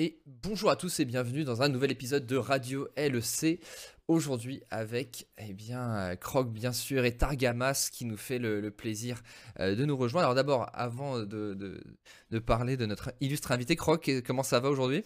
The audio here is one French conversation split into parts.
Et bonjour à tous et bienvenue dans un nouvel épisode de Radio LEC. Aujourd'hui avec eh bien Croc bien sûr et Targamas qui nous fait le, plaisir euh, de nous rejoindre. Alors d'abord, avant de, de, parler de notre illustre invité, Croc, comment ça va aujourd'hui?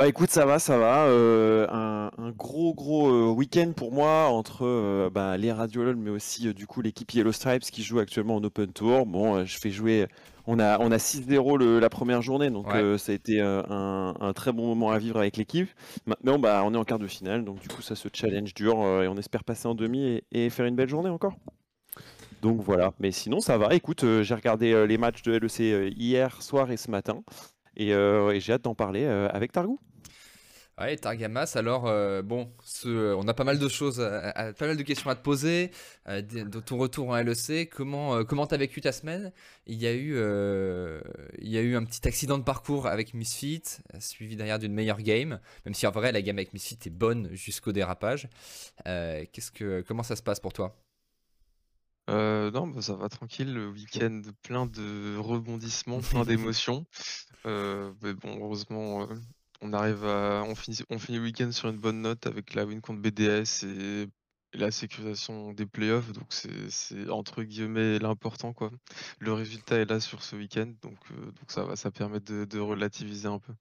Bah écoute, ça va, ça va. Euh, un, gros gros euh, week-end pour moi entre euh, bah, les Radiolol, mais aussi du coup l'équipe Yellow Stripes qui joue actuellement en Open Tour. Bon, je fais jouer. On a on a 6-0 la première journée, donc ça a été un, très bon moment à vivre avec l'équipe. Maintenant, bah on est en quart de finale, donc du coup ça se challenge dur et on espère passer en demi et, faire une belle journée encore. Donc voilà. Mais sinon ça va. Écoute, j'ai regardé les matchs de LEC hier soir et ce matin. Euh, et, j'ai hâte d'en parler euh, avec Targou. Ouais, Targamas, alors, euh, bon, on a pas mal de choses, pas mal de questions à te poser. de, ton retour en LEC, comment comment t'as vécu ta semaine? Il y a eu il y a eu un petit accident de parcours avec Misfit, suivi derrière d'une meilleure game. Même si en vrai la game avec Misfit est bonne jusqu'au dérapage. Qu'est-ce que comment ça se passe pour toi? Euh, non, bah, ça va tranquille, le week-end plein de rebondissements, plein d'émotions. Euh, mais bon, heureusement, euh, on arrive à on finit on finit le week-end sur une bonne note avec la win contre BDS et la sécurisation des playoffs, donc c'est entre guillemets «l'important» quoi. Le résultat est là sur ce week-end, donc donc ça va, ça permet de de relativiser un peu.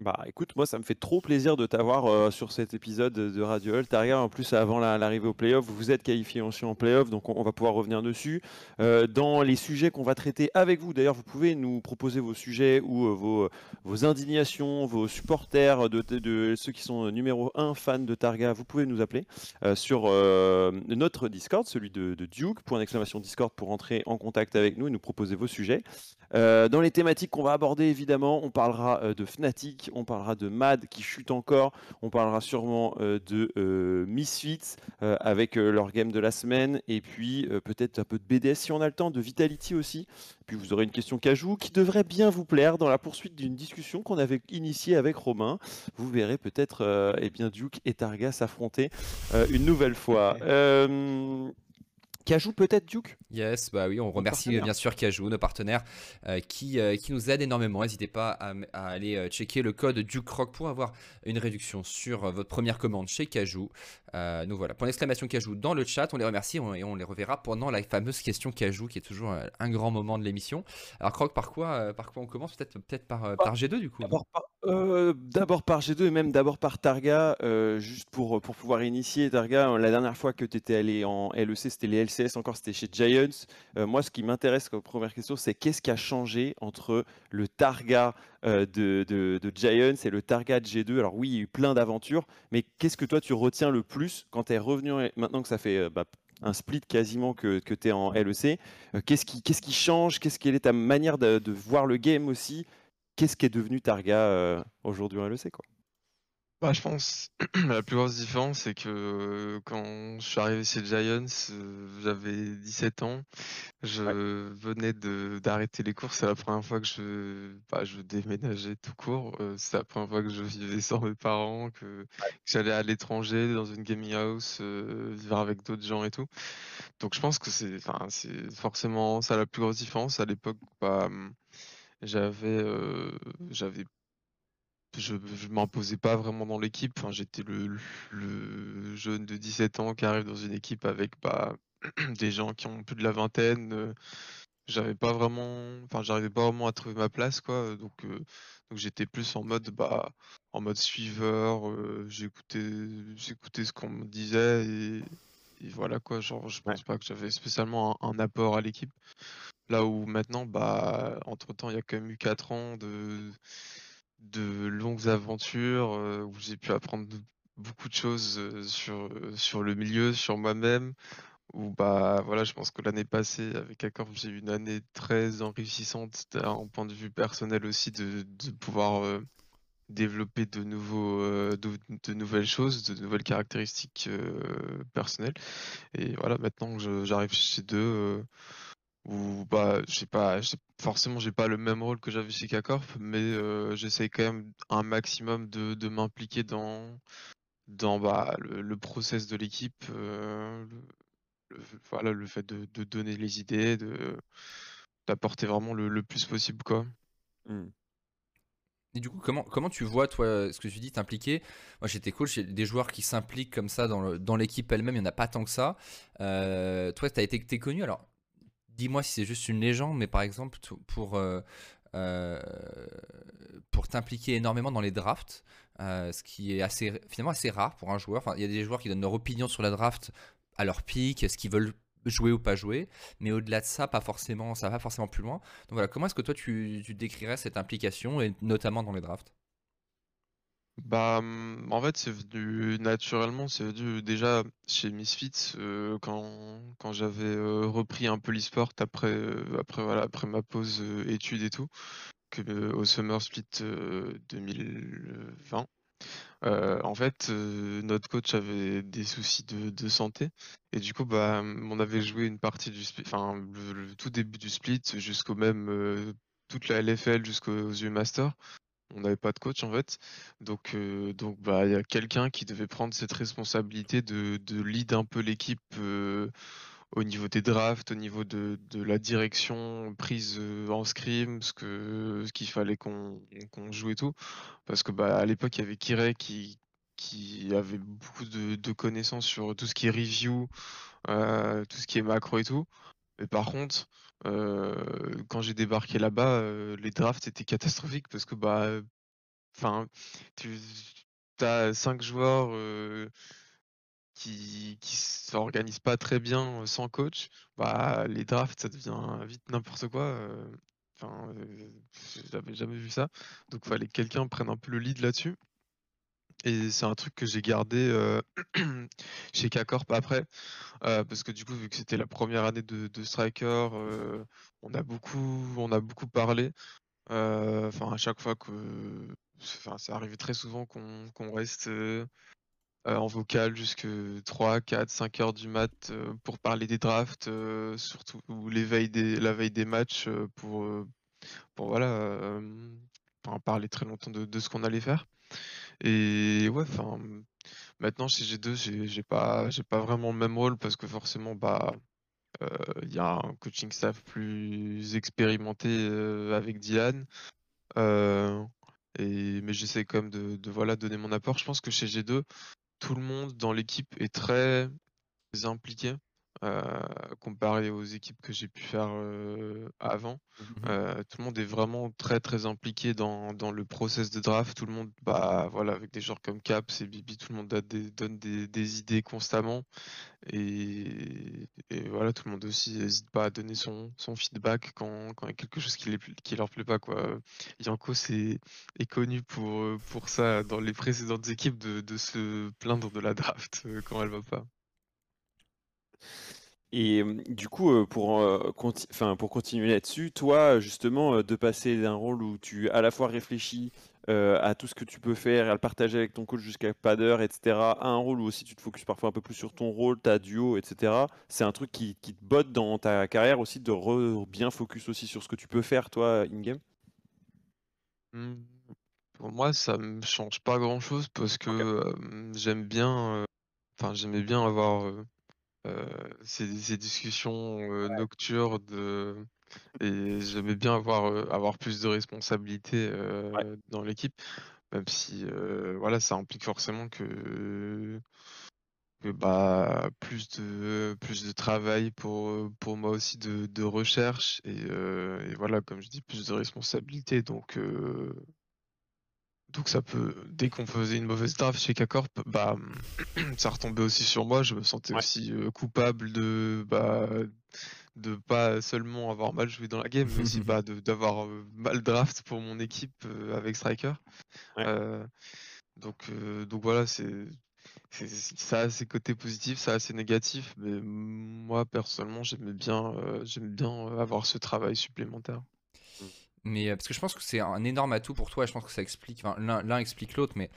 Bah écoute, moi ça me fait trop plaisir de t'avoir euh, sur cet épisode de Radio Hull. Targa, en plus avant l'arrivée au playoff, vous êtes qualifié aussi en playoff, donc on, va pouvoir revenir dessus. Euh, dans les sujets qu'on va traiter avec vous, d'ailleurs vous pouvez nous proposer vos sujets ou euh, vos, vos indignations, vos supporters de, de, ceux qui sont numéro 1 fans de Targa, vous pouvez nous appeler sur notre Discord, celui de, de Duke, point d'exclamation Discord pour entrer en contact avec nous et nous proposer vos sujets. Dans les thématiques qu'on va aborder, évidemment, on parlera de Fnatic, on parlera de Mad qui chute encore, on parlera sûrement euh, de Misfits avec leur game de la semaine, et puis peut-être un peu de BDS si on a le temps, de Vitality aussi. Puis vous aurez une question cajou qui devrait bien vous plaire dans la poursuite d'une discussion qu'on avait initiée avec Romain. Vous verrez peut-être eh bien Duke et Targa s'affronter une nouvelle fois. Cajou peut-être Duke? Yes, bah oui, on remercie bien sûr Cajou, nos partenaires euh, qui, euh, qui nous aident énormément. N'hésitez pas à, aller euh, checker le code Duke Rock pour avoir une réduction sur votre première commande chez Cajou. nous voilà, pour l'exclamation Cajou dans le chat, on les remercie et on les reverra pendant la fameuse question Cajou qui est toujours un grand moment de l'émission. Alors Croc, par quoi, par quoi on commence? Peut-être peut par, par G2 du coup D'abord par, G2 et même d'abord par Targa, juste pour, pour pouvoir initier Targa. La dernière fois que tu étais allé en LEC, c'était les LC encore, c'était chez Giants. Euh, moi, ce qui m'intéresse comme première question, c'est qu'est-ce qui a changé entre le Targa euh, de, de, Giants et le Targa de G2 Alors oui, il y a eu plein d'aventures, mais qu'est-ce que toi tu retiens le plus quand tu es revenu, maintenant que ça fait euh, bah, un split quasiment que, que tu es en LEC Qu'est-ce qui, qu'est-ce qui change? Qu'est-ce quelle est ta manière de, de, voir le game aussi? Qu'est-ce qui est devenu Targa aujourd'hui en LEC quoi? Bah, je pense la plus grosse différence, c'est que euh, quand je suis arrivé chez Giants, euh, j'avais 17 ans. Je venais de d'arrêter les courses. C'est la première fois que je, bah, je déménageais tout court. Euh, c'est la première fois que je vivais sans mes parents, que, j'allais à l'étranger dans une gaming house, vivre avec d'autres gens et tout. Donc je pense que c'est, forcément ça la plus grosse différence. À l'époque, bah, j'avais, j'avais je, je m'imposais pas vraiment dans l'équipe. Enfin, j'étais le, le jeune de 17 ans qui arrive dans une équipe avec bah, des gens qui ont plus de la vingtaine. Euh, j'avais pas vraiment, enfin, j'arrivais pas vraiment à trouver ma place, quoi. Donc, euh, donc j'étais plus en mode, bah, en mode suiveur. Euh, j'écoutais, j'écoutais ce qu'on me disait et, voilà quoi. Genre, je pense pas que j'avais spécialement un, un apport à l'équipe. Là où maintenant, bah, entre temps, il y a quand même eu 4 ans de de longues aventures euh, où j'ai pu apprendre beaucoup de choses euh, sur, euh, sur le milieu, sur moi-même. Bah voilà, je pense que l'année passée avec Accor, j'ai eu une année très enrichissante en point de vue personnel aussi de, de pouvoir développer de nouveaux de, nouvelles choses, de nouvelles caractéristiques personnelles. Et voilà, maintenant que j'arrive chez deux ou bah j'ai pas forcément j'ai pas le même rôle que j'avais chez K-Corp mais euh, j'essaye quand même un maximum de, de m'impliquer dans dans bah, le, process de l'équipe euh, le, voilà le fait de, de, donner les idées de d'apporter vraiment le, plus possible quoi mmh. Et du coup, comment, comment tu vois, toi, ce que tu dis, t'impliquer? Moi, j'étais cool, j'ai des joueurs qui s'impliquent comme ça dans l'équipe elle-même, il n'y en a pas tant que ça. Euh, toi, tu as été es connu, alors? Dis-moi si c'est juste une légende, mais par exemple, pour, euh, euh, pour t'impliquer énormément dans les drafts, ce qui est finalement assez rare pour un joueur. Il y a des joueurs qui donnent leur opinion sur la draft à leur pic, ce qu'ils veulent jouer ou pas jouer, mais au-delà de ça, pas forcément, ça va pas forcément plus loin. Donc voilà, comment est-ce que toi tu, décrirais cette implication et notamment dans les drafts? Bah, hum, en fait, c'est venu naturellement, c'est venu déjà chez Misfits euh, quand, quand j'avais euh, repris un peu l'e-sport après, euh, après, voilà, après ma pause études et tout, que, au Summer Split 2020. Euh, en fait, notre coach avait des soucis de, santé et du coup, bah, on avait joué une partie du split, enfin le, tout début du split jusqu'au même toute la LFL jusqu'aux U Masters. On n'avait pas de coach en fait, donc donc bah il y a quelqu'un qui devait prendre cette responsabilité de, de lead un peu l'équipe au niveau des drafts, au niveau de, la direction prise euh, en scrim, ce qu'il fallait qu'on joue et tout. Parce que bah, à l'époque, il y avait Kirei qui, avait beaucoup de, connaissances sur tout ce qui est review, euh, tout ce qui est macro et tout. Mais par contre, euh, quand j'ai débarqué là-bas, les drafts étaient catastrophiques parce que bah, enfin, tu as cinq joueurs qui qui s'organise pas très bien sans coach, bah les drafts ça devient vite n'importe quoi. Enfin, j'avais jamais vu ça. Donc fallait que quelqu'un prenne un peu le lead là-dessus. Et c'est un truc que j'ai gardé chez K-Corp après, parce que du coup vu que c'était la première année de, Striker, on a beaucoup on a beaucoup parlé. Enfin à chaque fois que, enfin ça arrivait très souvent qu'on reste euh, en vocal jusque 3, 4, 5 heures du mat euh, pour parler des drafts, euh, surtout ou des, la veille des matchs pour, pour voilà, parler très longtemps de, ce qu'on allait faire. Et ouais, enfin, maintenant chez G2, j'ai pas, j'ai pas vraiment le même rôle parce que forcément, bah, il y a un coaching staff plus expérimenté avec Dylan. et, mais j'essaie quand même de, de, voilà, donner mon apport. Je pense que chez G2, tout le monde dans l'équipe est très impliqué. Euh, comparé aux équipes que j'ai pu faire euh, avant. Mmh euh, tout le monde est vraiment très très impliqué dans, le process de draft. Tout le monde, bah voilà, avec des joueurs comme Caps et Bibi, tout le monde donne des, idées constamment. Et, voilà, tout le monde aussi n'hésite pas à donner son, feedback quand, il y a quelque chose qui, ne leur plaît pas. Quoi. Yanko est, est connu pour, pour ça dans les précédentes équipes de, de se plaindre de la draft quand elle va pas. Et du coup, pour, pour continuer là-dessus, toi, justement, de passer d'un rôle où tu à la fois réfléchis à tout ce que tu peux faire, à le partager avec ton coach jusqu'à pas d'heure, etc., à un rôle où aussi tu te focuses parfois un peu plus sur ton rôle, ta duo, etc., c'est un truc qui, te botte dans ta carrière aussi, de bien focus aussi sur ce que tu peux faire, toi, in-game? Mmh. Pour moi, ça me change pas grand-chose parce que j'aime bien, enfin, j'aimais bien avoir euh, ces, discussions euh, nocturnes et j'aimais bien avoir, euh, avoir plus de responsabilités dans l'équipe, même si voilà, ça implique forcément que, bah, plus de, plus de travail pour, pour moi aussi de, de recherche et, et, voilà, comme je dis, plus de responsabilités. Donc, donc ça peut, dès qu'on faisait une mauvaise draft chez K-Corp, bah ça retombait aussi sur moi. Je me sentais aussi euh, coupable de bah de pas seulement avoir mal joué dans la game, mais aussi bah, d'avoir euh, mal draft pour mon équipe euh, avec Striker. donc donc voilà, c'est ça a ses côtés positifs, ça a ses négatifs, mais moi personnellement j'aimais bien j'aime bien avoir ce travail supplémentaire. Mais euh, parce que je pense que c'est un énorme atout pour toi. Je pense que ça explique. l'un explique l'autre, mais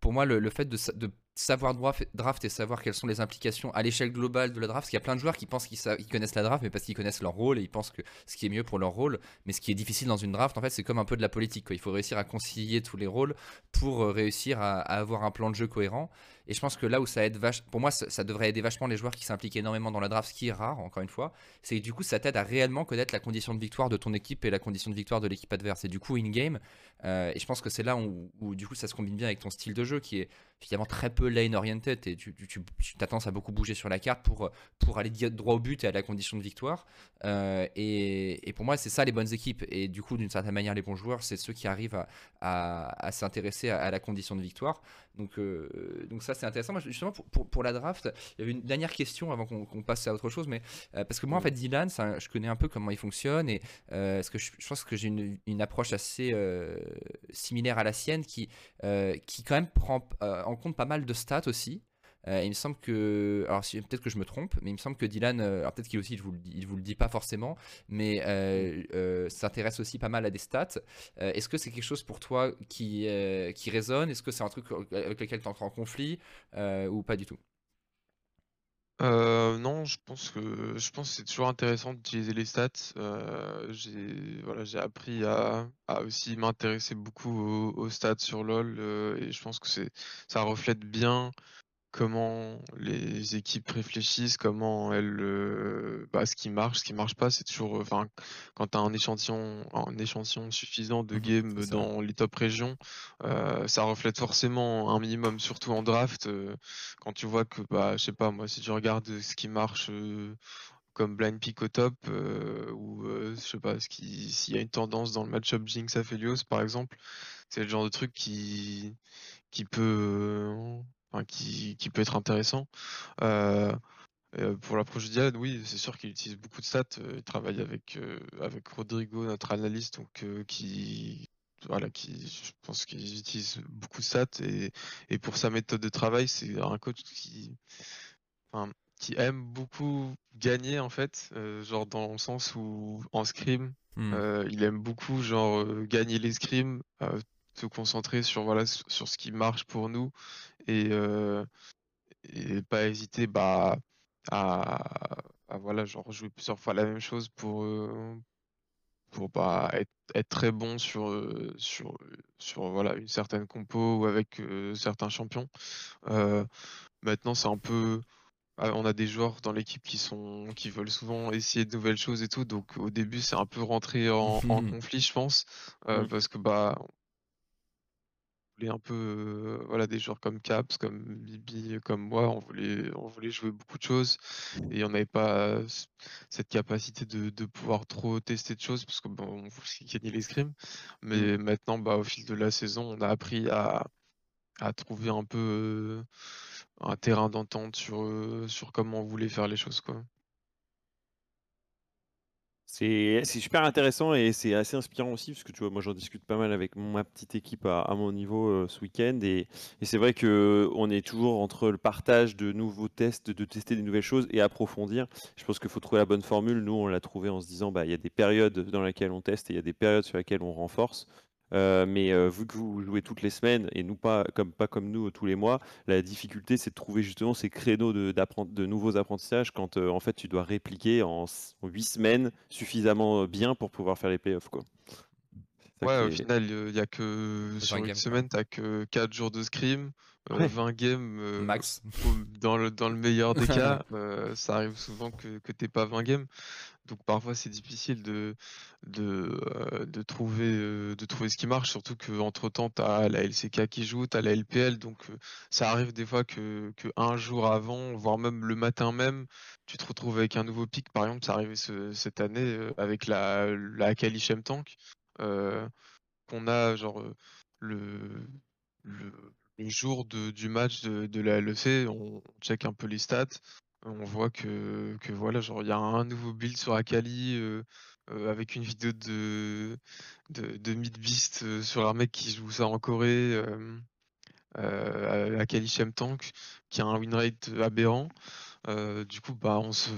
pour moi, le, fait de, de, savoir draft et savoir quelles sont les implications à l'échelle globale de la draft, parce qu'il y a plein de joueurs qui pensent qu'ils connaissent la draft, mais parce qu'ils connaissent leur rôle et ils pensent que ce qui est mieux pour leur rôle. Mais ce qui est difficile dans une draft, en fait, c'est comme un peu de la politique. Il faut réussir à concilier tous les rôles pour euh, réussir à, avoir un plan de jeu cohérent. Et je pense que là où ça aide vache, pour moi, ça, devrait aider vachement les joueurs qui s'impliquent énormément dans la draft, ce qui est rare, encore une fois, c'est que du coup, ça t'aide à réellement connaître la condition de victoire de ton équipe et la condition de victoire de l'équipe adverse. Et du coup, in-game, euh, et je pense que c'est là où, du coup, ça se combine bien avec ton style de jeu qui est finalement très peu lane oriented et tu, tu, à beaucoup bouger sur la carte pour, pour aller droit au but et à la condition de victoire. Euh, et, pour moi, c'est ça les bonnes équipes. Et du coup, d'une certaine manière, les bons joueurs, c'est ceux qui arrivent à s'intéresser à, la condition de victoire. Donc, euh, donc ça, c'est intéressant. Moi, justement, pour, pour, pour, la draft, il y avait une dernière question avant qu'on passe à autre chose. Mais euh, parce que moi, en fait, Dylan, je connais un peu comment il fonctionne et parce que je, je, pense que j'ai une, une, approche assez similaire à la sienne qui, qui quand même prend en compte pas mal de stats aussi. Euh, il me semble que, alors peut-être que je me trompe, mais il me semble que Dylan, euh, alors peut-être qu'il aussi vous le dit pas forcément, mais euh, s'intéresse aussi pas mal à des stats. Est-ce que c'est quelque chose pour toi qui, qui résonne? Est-ce que c'est un truc avec lequel tu entres en conflit ou pas du tout? Non, je pense que je pense c'est toujours intéressant d'utiliser les stats. j'ai voilà, j'ai appris à, à aussi m'intéresser beaucoup aux, stats sur LoL et je pense que c'est ça reflète bien comment les équipes réfléchissent, comment elles, euh, bah, ce qui marche, ce qui marche pas, c'est toujours, enfin, quand tu as un échantillon, un échantillon suffisant de mmh games dans les top régions, euh, ça reflète forcément un minimum, surtout en draft, euh, quand tu vois que, bah, je sais pas, moi, si tu regardes ce qui marche comme blind pick au top, ou je sais pas, s'il y a une tendance dans le match-up Jinx Aphelios, par exemple, c'est le genre de truc qui, qui peut qui, peut être intéressant. Euh, euh, pour l'approche d'Ian, oui, c'est sûr qu'il utilise beaucoup de stats. Euh, il travaille avec, avec Rodrigo, notre analyste, donc qui, voilà, qui, je pense qu'il utilise beaucoup de stats et, et, pour sa méthode de travail, c'est un coach qui, qui aime beaucoup gagner en fait, genre dans le sens où en scrim, hmm. il aime beaucoup genre gagner les scrims, se concentrer sur voilà sur ce qui marche pour nous et, euh, et pas hésiter bah à, voilà genre jouer plusieurs fois la même chose pour euh, pour pas être, être, très bon sur euh, sur sur voilà une certaine compo ou avec certains champions maintenant c'est un peu ah, on a des joueurs dans l'équipe qui sont qui veulent souvent essayer de nouvelles choses et tout donc au début c'est un peu rentré en, conflit je pense mmh. parce que bah voulait un peu, voilà, des joueurs comme Caps, comme Bibi, comme moi, on voulait, on voulait jouer beaucoup de choses et on n'avait pas cette capacité de, de, pouvoir trop tester de choses parce que bon, on voulait gagner les scrims. Mais mmh. maintenant, bah, au fil de la saison, on a appris à, à trouver un peu un terrain d'entente sur, sur comment on voulait faire les choses, quoi. C'est super intéressant et c'est assez inspirant aussi, parce que tu vois, moi j'en discute pas mal avec ma petite équipe à, mon niveau euh, ce week-end. Et, c'est vrai qu'on est toujours entre le partage de nouveaux tests, de tester des nouvelles choses et approfondir. Je pense qu'il faut trouver la bonne formule. Nous, on l'a trouvé en se disant, bah, il y a des périodes dans lesquelles on teste et il y a des périodes sur lesquelles on renforce. Euh, mais euh, vu que vous jouez toutes les semaines et nous pas comme, pas comme nous tous les mois, la difficulté c'est de trouver justement ces créneaux de, de nouveaux apprentissages quand euh, en fait tu dois répliquer en 8 semaines suffisamment bien pour pouvoir faire les playoffs. Quoi. Ouais, au final, il y a que sur une semaine, t'as que 4 jours de scrim, 20 games max. Dans le, dans le meilleur des cas, ça arrive souvent que, que t'aies pas 20 games. Donc parfois c'est difficile de, de, euh, trouver, euh, de trouver ce qui marche, surtout qu'entre temps tu as la LCK qui joue, tu as la LPL, donc ça arrive des fois que, que, un jour avant, voire même le matin même, tu te retrouves avec un nouveau pic. Par exemple, ça arrivait cette année avec la, la Akali Tank, qu'on a genre le, le, jour de, du match de, de la LEC, on check un peu les stats on voit que, voilà, genre il y a un nouveau build sur Akali euh, euh, avec une vidéo de de, de Midbeast euh, sur un mec qui joue ça en Corée, Akali Shem Tank, qui a un win rate aberrant. du coup, bah, on, se,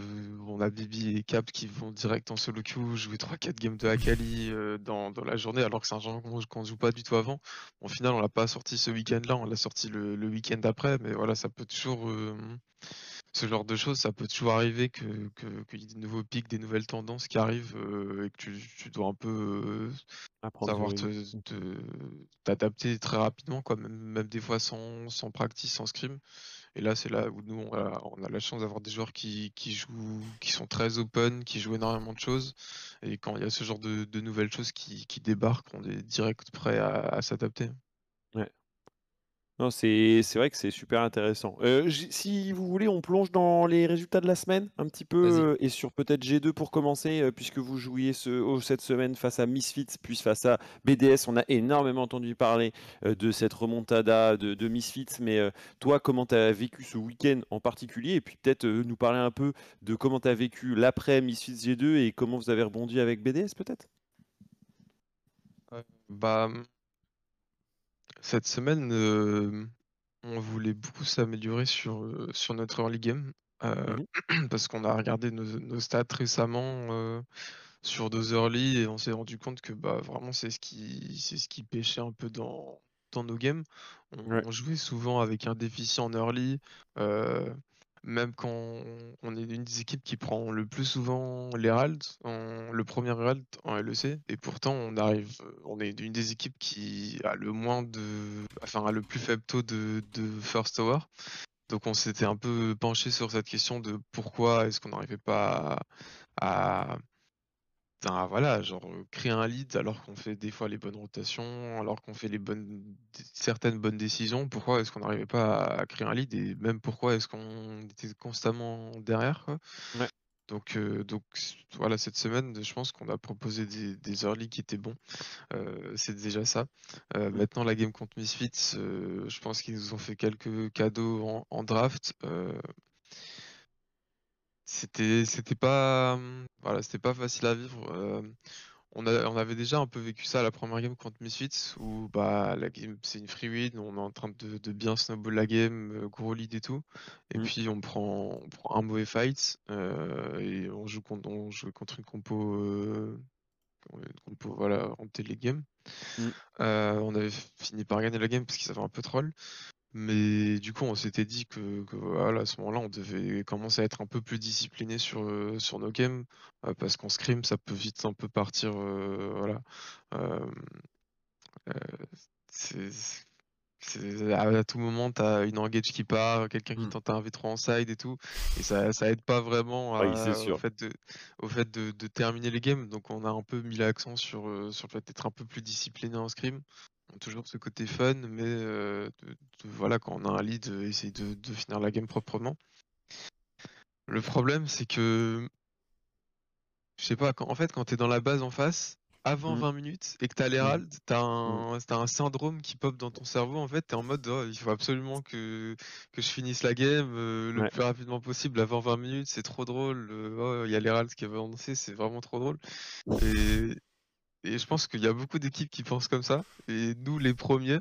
a Bibi et Cap qui vont direct en solo queue jouer 3-4 games de Akali dans, dans, la journée, alors que c'est un genre qu'on ne joue pas du tout avant. au final, on l'a pas sorti ce week-end-là, on l'a sorti le, le week-end après, mais voilà, ça peut toujours ce genre de choses, ça peut toujours arriver que, qu'il y ait des nouveaux pics, des nouvelles tendances qui arrivent et que tu, dois un peu savoir t'adapter très rapidement, quoi, même, même des fois sans, sans practice, sans scrim. Et là, c'est là où nous, on a, la chance d'avoir des joueurs qui, jouent, qui sont très open, qui jouent énormément de choses. Et quand il y a ce genre de, nouvelles choses qui, débarquent, on est direct prêt à s'adapter. Non, c'est vrai que c'est super intéressant. Euh, si vous voulez, on plonge dans les résultats de la semaine un petit peu euh, et sur peut-être G2 pour commencer, euh, puisque vous jouiez ce, oh, cette semaine face à Misfits, puis face à BDS. On a énormément entendu parler de cette remontada de, Misfits, mais toi, comment tu as vécu ce week-end en particulier? Et puis peut-être nous parler un peu de comment tu as vécu l'après Misfits G2 et comment vous avez rebondi avec BDS peut-être? Bah, cette semaine, euh, on voulait beaucoup s'améliorer sur, euh, sur notre early game. Euh, parce qu'on a regardé nos, stats récemment sur deux early et on s'est rendu compte que bah, vraiment c'est ce qui c'est ce qui pêchait un peu dans, dans nos games. On, jouait souvent avec un déficit en early même quand on est une des équipes qui prend le plus souvent l'Herald, le premier Herald en LEC, et pourtant on arrive, on est une des équipes qui a le moins de, enfin a le plus faible taux de, first tower. Donc on s'était un peu penché sur cette question de pourquoi est-ce qu'on n'arrivait pas à, voilà, genre créer un lead alors qu'on fait des fois les bonnes rotations, alors qu'on fait les bonnes certaines bonnes décisions, pourquoi est-ce qu'on n'arrivait pas à créer un lead et même pourquoi est-ce qu'on était constamment derrière quoi? Donc, donc voilà, cette semaine, je pense qu'on a proposé des, des early qui étaient bons. c'est déjà ça. maintenant, la game contre Misfits, je pense qu'ils nous ont fait quelques cadeaux en, en draft. C'était c'était pas, mmh, voilà, c'était pas facile à vivre, on on avait déjà un peu vécu ça la première game contre Misfits où, bah, la game c'est une free win, on est en train de bien snowball la game, gros lead et tout et mmh. puis on prend on prend un mauvais fight, et on joue contre on joue contre une compo, compo, voilà, en télé-game. Mmh. on avait fini par gagner la game parce qu'ils avaient un peu troll. Mais du coup, on s'était dit que, voilà, à ce moment-là, on devait commencer à être un peu plus discipliné sur, euh, sur nos games, euh, parce qu'en scrim, ça peut vite un peu partir, euh, voilà. à, tout moment, tu as une engage qui part, quelqu'un qui mmh. tente un V3 en side et tout, et ça, ça aide pas vraiment au fait, de, au fait de, de terminer les games. Donc, on a un peu mis l'accent sur, sur le fait d'être un peu plus discipliné en scrim toujours ce côté fun, mais euh, voilà, quand on a un lead, euh, essayer de, finir la game proprement. Le problème, c'est que, je sais pas, quand, en fait, quand tu es dans la base en face, avant 20 mmh. minutes, et que t'as l'Herald, mmh. t'as un, mmh. as un syndrome qui pop dans ton cerveau, en fait, t'es en mode, oh, il faut absolument que, que je finisse la game euh, le plus rapidement possible avant 20 minutes, c'est trop drôle, oh, il y a l'Herald qui va avancer, c'est vraiment trop drôle. Et, et je pense qu'il y a beaucoup d'équipes qui pensent comme ça. Et nous, les premiers,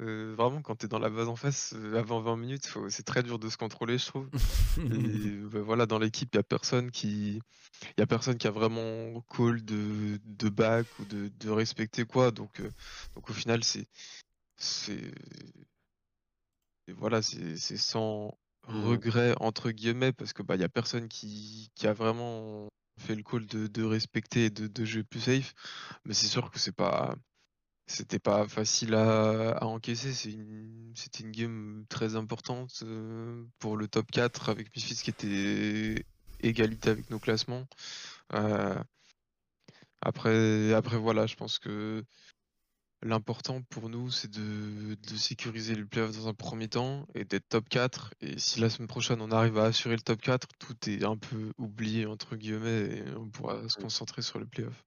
euh, vraiment, quand tu es dans la base en face, euh, avant 20 minutes, c'est très dur de se contrôler, je trouve. et bah, voilà, dans l'équipe, il n'y a personne qui. Il a personne qui a vraiment call de, de back ou de, de respecter quoi. Donc, euh, donc au final, c'est. C'est. Voilà, c'est sans mmh. regret, entre guillemets, parce que bah, n'y a personne qui, qui a vraiment fait le call de, respecter et de, jouer plus safe. Mais c'est sûr que c'est pas. C'était pas facile à, encaisser. C'est une, c'était une game très importante euh, pour le top 4 avec Misfits qui était égalité avec nos classements. Euh, après, après, voilà, je pense que L'important pour nous, c'est de, sécuriser le playoff dans un premier temps et d'être top 4. Et si la semaine prochaine on arrive à assurer le top 4, tout est un peu oublié entre guillemets et on pourra se concentrer sur le playoff.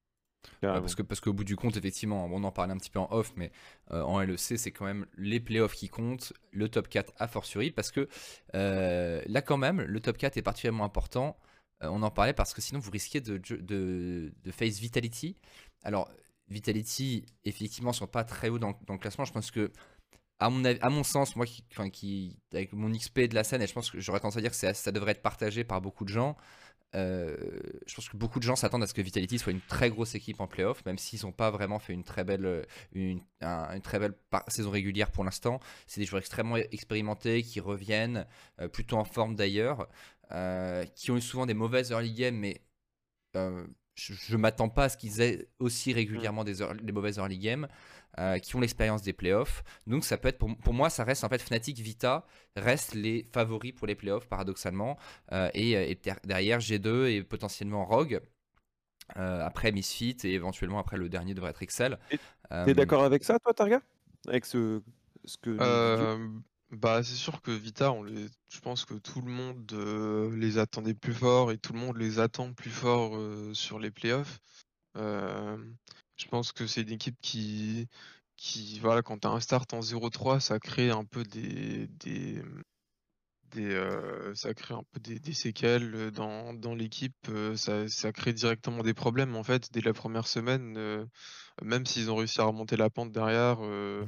parce que parce qu'au bout du compte, effectivement, on en parlait un petit peu en off, mais euh, en LEC, c'est quand même les playoffs qui comptent, le top 4 a fortiori, parce que euh, là quand même, le top 4 est particulièrement important. Euh, on en parlait parce que sinon vous risquez de, de, de face Vitality. Alors Vitality, effectivement, sont pas très haut dans, le classement. Je pense que, à mon, à mon sens, moi, qui, avec mon XP de la scène, et je pense que j'aurais tendance à dire que ça devrait être partagé par beaucoup de gens. je pense que beaucoup de gens s'attendent à ce que Vitality soit une très grosse équipe en playoff, même s'ils n'ont pas vraiment fait une très belle, une, une très belle saison régulière pour l'instant. C'est des joueurs extrêmement expérimentés qui reviennent, plutôt en forme d'ailleurs, qui ont eu souvent des mauvaises early games, mais je ne m'attends pas à ce qu'ils aient aussi régulièrement des, des mauvaises early games. Euh, qui ont l'expérience des playoffs. Donc ça peut être pour, moi ça reste en fait Fnatic Vita reste les favoris pour les playoffs paradoxalement euh, et, derrière G2 et potentiellement Rogue. Euh, après Misfit et éventuellement après le dernier devrait être Excel. T'es d'accord avec ça toi Targa? Avec ce, ce que bah c'est sûr que Vita, on les... je pense que tout le monde les attendait plus fort et tout le monde les attend plus fort sur les playoffs. Je pense que c'est une équipe qui, qui voilà, quand tu as un start en 0-3, ça crée un peu des, des, des euh, ça crée un peu des, séquelles dans, dans l'équipe. Euh, ça, ça, crée directement des problèmes en fait dès la première semaine, euh, même s'ils ont réussi à remonter la pente derrière. Mmh.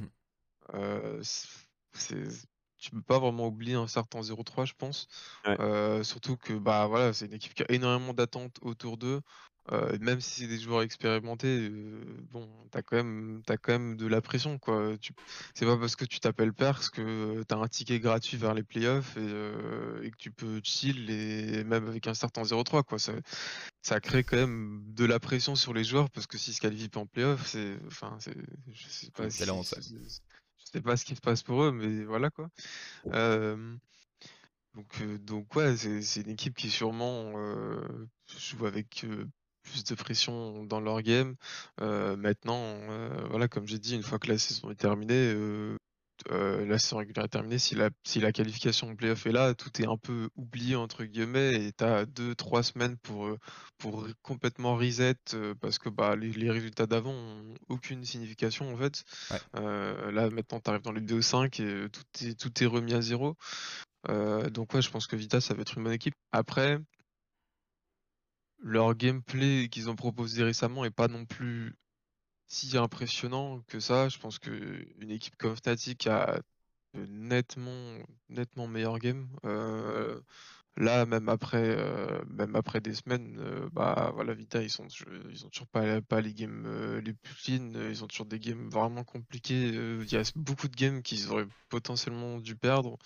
C'est tu peux pas vraiment oublier un en 0-3 je pense surtout que bah voilà c'est une équipe qui a énormément d'attentes autour d'eux euh, même si c'est des joueurs expérimentés, euh, bon, t'as quand même, as quand même de la pression, quoi. Tu, c'est pas parce que tu t'appelles Perse que t'as un ticket gratuit vers les playoffs et, euh, et que tu peux chill et même avec un en 0-3, quoi. Ça, ça crée quand même de la pression sur les joueurs parce que s'ils se qualifient pas en playoffs, c'est, enfin, c'est, je sais pas, si, je sais pas ce qui se passe pour eux, mais voilà, quoi. donc, donc ouais, c'est, une équipe qui sûrement joue avec plus de pression dans leur game. Maintenant, voilà, comme j'ai dit, une fois que la saison est terminée, euh, la saison régulière est terminée, si la, si la qualification playoff est là, tout est un peu oublié entre guillemets et tu as 2-3 semaines pour, pour complètement reset parce que bah, les, résultats d'avant ont aucune signification en fait. là maintenant tu arrives dans le BO5 et tout est, tout est remis à zéro. donc ouais, je pense que Vita ça va être une bonne équipe. Après, leur gameplay qu'ils ont proposé récemment est pas non plus si impressionnant que ça. Je pense qu'une équipe comme Fnatic a nettement, nettement meilleur game. Euh, là, même après, euh, même après des semaines, euh, bah voilà, Vita, ils sont, ils ont toujours pas, pas les games les plus clean. Ils ont toujours des games vraiment compliqués. Il y a beaucoup de games qu'ils auraient potentiellement dû perdre.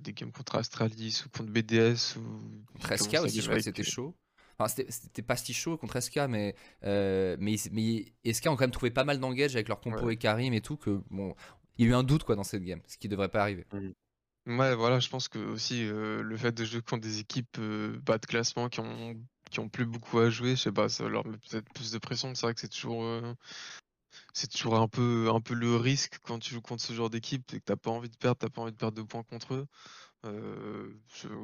Des games contre Astralis ou contre BDS ou contre SK aussi, je crois que c'était chaud. Enfin, c'était pas si chaud contre SK, mais, euh, mais, mais SK ont quand même trouvé pas mal d'engage avec leur compo et Karim et tout. Que, bon, il y a eu un doute quoi, dans cette game, ce qui devrait pas arriver. Mmh. Ouais, voilà, je pense que aussi euh, le fait de jouer contre des équipes bas de classement qui ont, qui ont plus beaucoup à jouer, je sais pas, ça leur met peut-être plus de pression. C'est vrai que c'est toujours c'est toujours un peu, un peu le risque quand tu joues contre ce genre d'équipe et que t'as pas envie de perdre, t'as pas envie de perdre deux points contre eux. Euh,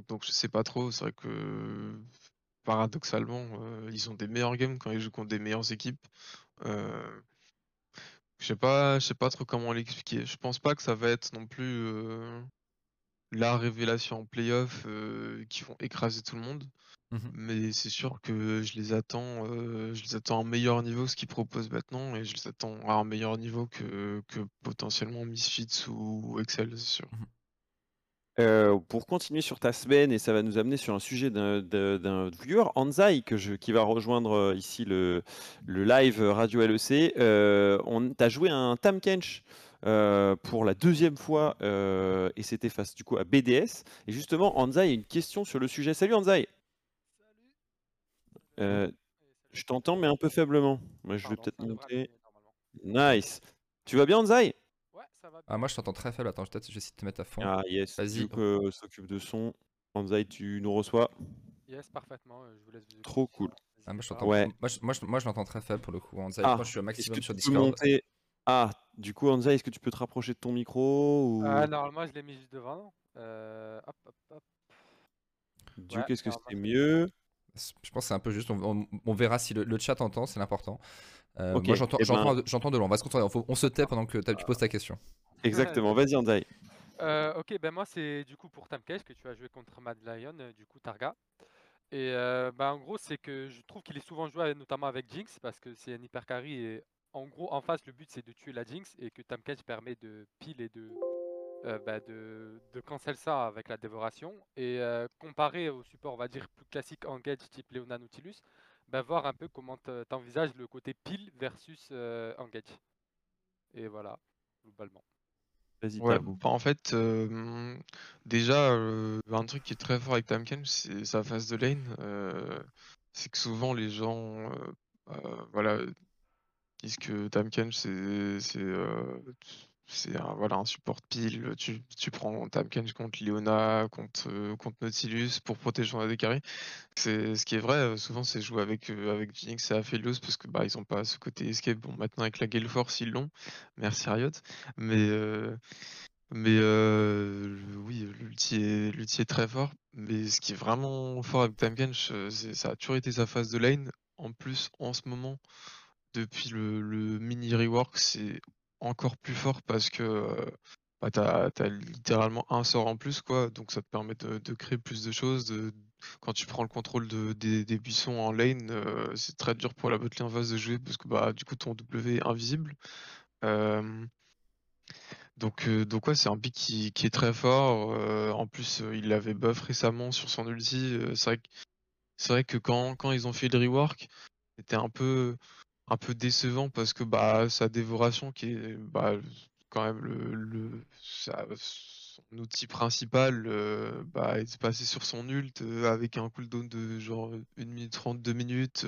donc je sais pas trop, c'est vrai que paradoxalement, euh, ils ont des meilleurs games quand ils jouent contre des meilleures équipes. Euh, je sais pas, je sais pas trop comment l'expliquer. Je pense pas que ça va être non plus la révélation en playoff qui vont écraser tout le monde. Mmh Mais c'est sûr que je les attends, je les attends à un meilleur niveau ce qu'ils proposent maintenant et je les attends à un meilleur niveau que, que potentiellement Misfits ou Excel, c'est sûr. Mmh pour continuer sur ta semaine, et ça va nous amener sur un sujet d'un viewer, Anzai, que je, qui va rejoindre ici le, le live Radio LEC. on t'a joué un Tam Kench pour la deuxième fois, et c'était face du coup à BDS. Et justement, Anzai a une question sur le sujet. Salut Anzai euh, je t'entends, mais un peu faiblement. Moi, je vais peut-être monter. Nice. Tu vas bien, Anzai Ah, moi, je t'entends très faible. Attends, peut-être je vais essayer de te mettre à fond. Ah, yes. Vas-y. Euh, s'occupe de son. Anzai, tu nous reçois Yes, parfaitement. Je vous laisse Trop cool. Ah, moi, je ouais. moi, je, moi, je, l'entends très faible pour le coup. Anzai, ah, moi, je suis au maximum sur Discord. Monter... Ah, du coup, Anzai, est-ce que tu peux te rapprocher de ton micro ou... Ah, normalement, je l'ai mis juste devant. Euh, hop, hop, hop. Du coup, est-ce que c'est mieux? Je pense que c'est un peu juste. On, verra si le, chat entend, c'est l'important. Euh, moi, j'entends eh ben de loin. On va se concentrer. On, se tait pendant que tu poses ta question. Exactement. Vas-y, Andai. Euh, ok, ben moi, c'est du coup pour Tamkesh que tu as joué contre Mad Lion, euh, du coup Targa. Et euh, ben, en gros, c'est que je trouve qu'il est souvent joué notamment avec Jinx parce que c'est un hyper carry et en gros, en face, le but c'est de tuer la Jinx et que Tamkesh permet de pile et de bah, de, de cancel ça avec la dévoration et comparer au support, on va dire, plus classique Engage type Leona Nautilus, bah, voir un peu comment tu envisages le côté pile versus Engage. Et voilà, globalement. Ouais, bah, en fait, déjà, un truc qui est très fort avec Tamken, c'est sa phase de lane. c'est que souvent les gens voilà, disent que Tamken, c'est c'est un, voilà, un support pile. Tu, tu prends Tamken contre Leona, contre, contre Nautilus pour protéger ton AD C'est ce qui est vrai. Souvent, c'est joué avec, avec Jinx et Aphelios parce que bah, ils ont pas ce côté escape. Bon, maintenant, avec la Gale Force, ils l'ont. Merci Riot. Mais, mais oui, l'ulti est, très fort. Mais ce qui est vraiment fort avec Tamken, ça a toujours été sa phase de lane. En plus, en ce moment, depuis le, le mini rework, c'est encore plus fort parce que bah, tu as, littéralement un sort en plus, quoi. Donc ça te permet de, créer plus de choses. quand tu prends le contrôle de, des, buissons en lane, c'est très dur pour la botlane face de jouer parce que bah, du coup ton W est invisible. donc, donc ouais, c'est un pick qui, est très fort. en plus, il l'avait buff récemment sur son ulti. c'est vrai, vrai, que quand, quand ils ont fait le rework, c'était un peu un peu décevant parce que bah sa dévoration qui est bah, quand même le, le son outil principal euh, bah, est passé sur son ult euh, avec un cooldown de genre 1 minute 30 2 minutes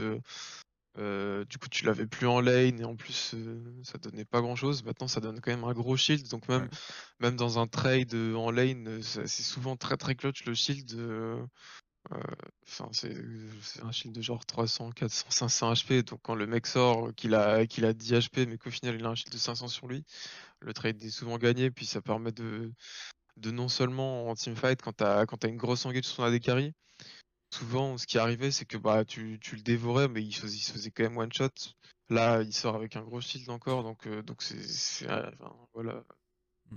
euh, du coup tu l'avais plus en lane et en plus ça donnait pas grand chose maintenant ça donne quand même un gros shield. Donc même même dans un trade en lane c'est souvent très très clutch le shield Enfin, c'est un shield de genre 300, 400, 500 HP. Donc quand le mec sort qu'il a, qu'il a 10 HP, mais qu'au final il a un shield de 500 sur lui, le trade est souvent gagné. Puis ça permet de, de non seulement en teamfight, quand t'as quand as une grosse engage sur son AD carry, souvent ce qui arrivait c'est que bah tu, tu, le dévorais, mais il se, faisait quand même one shot. Là, il sort avec un gros shield encore, donc euh, donc c'est voilà, mm.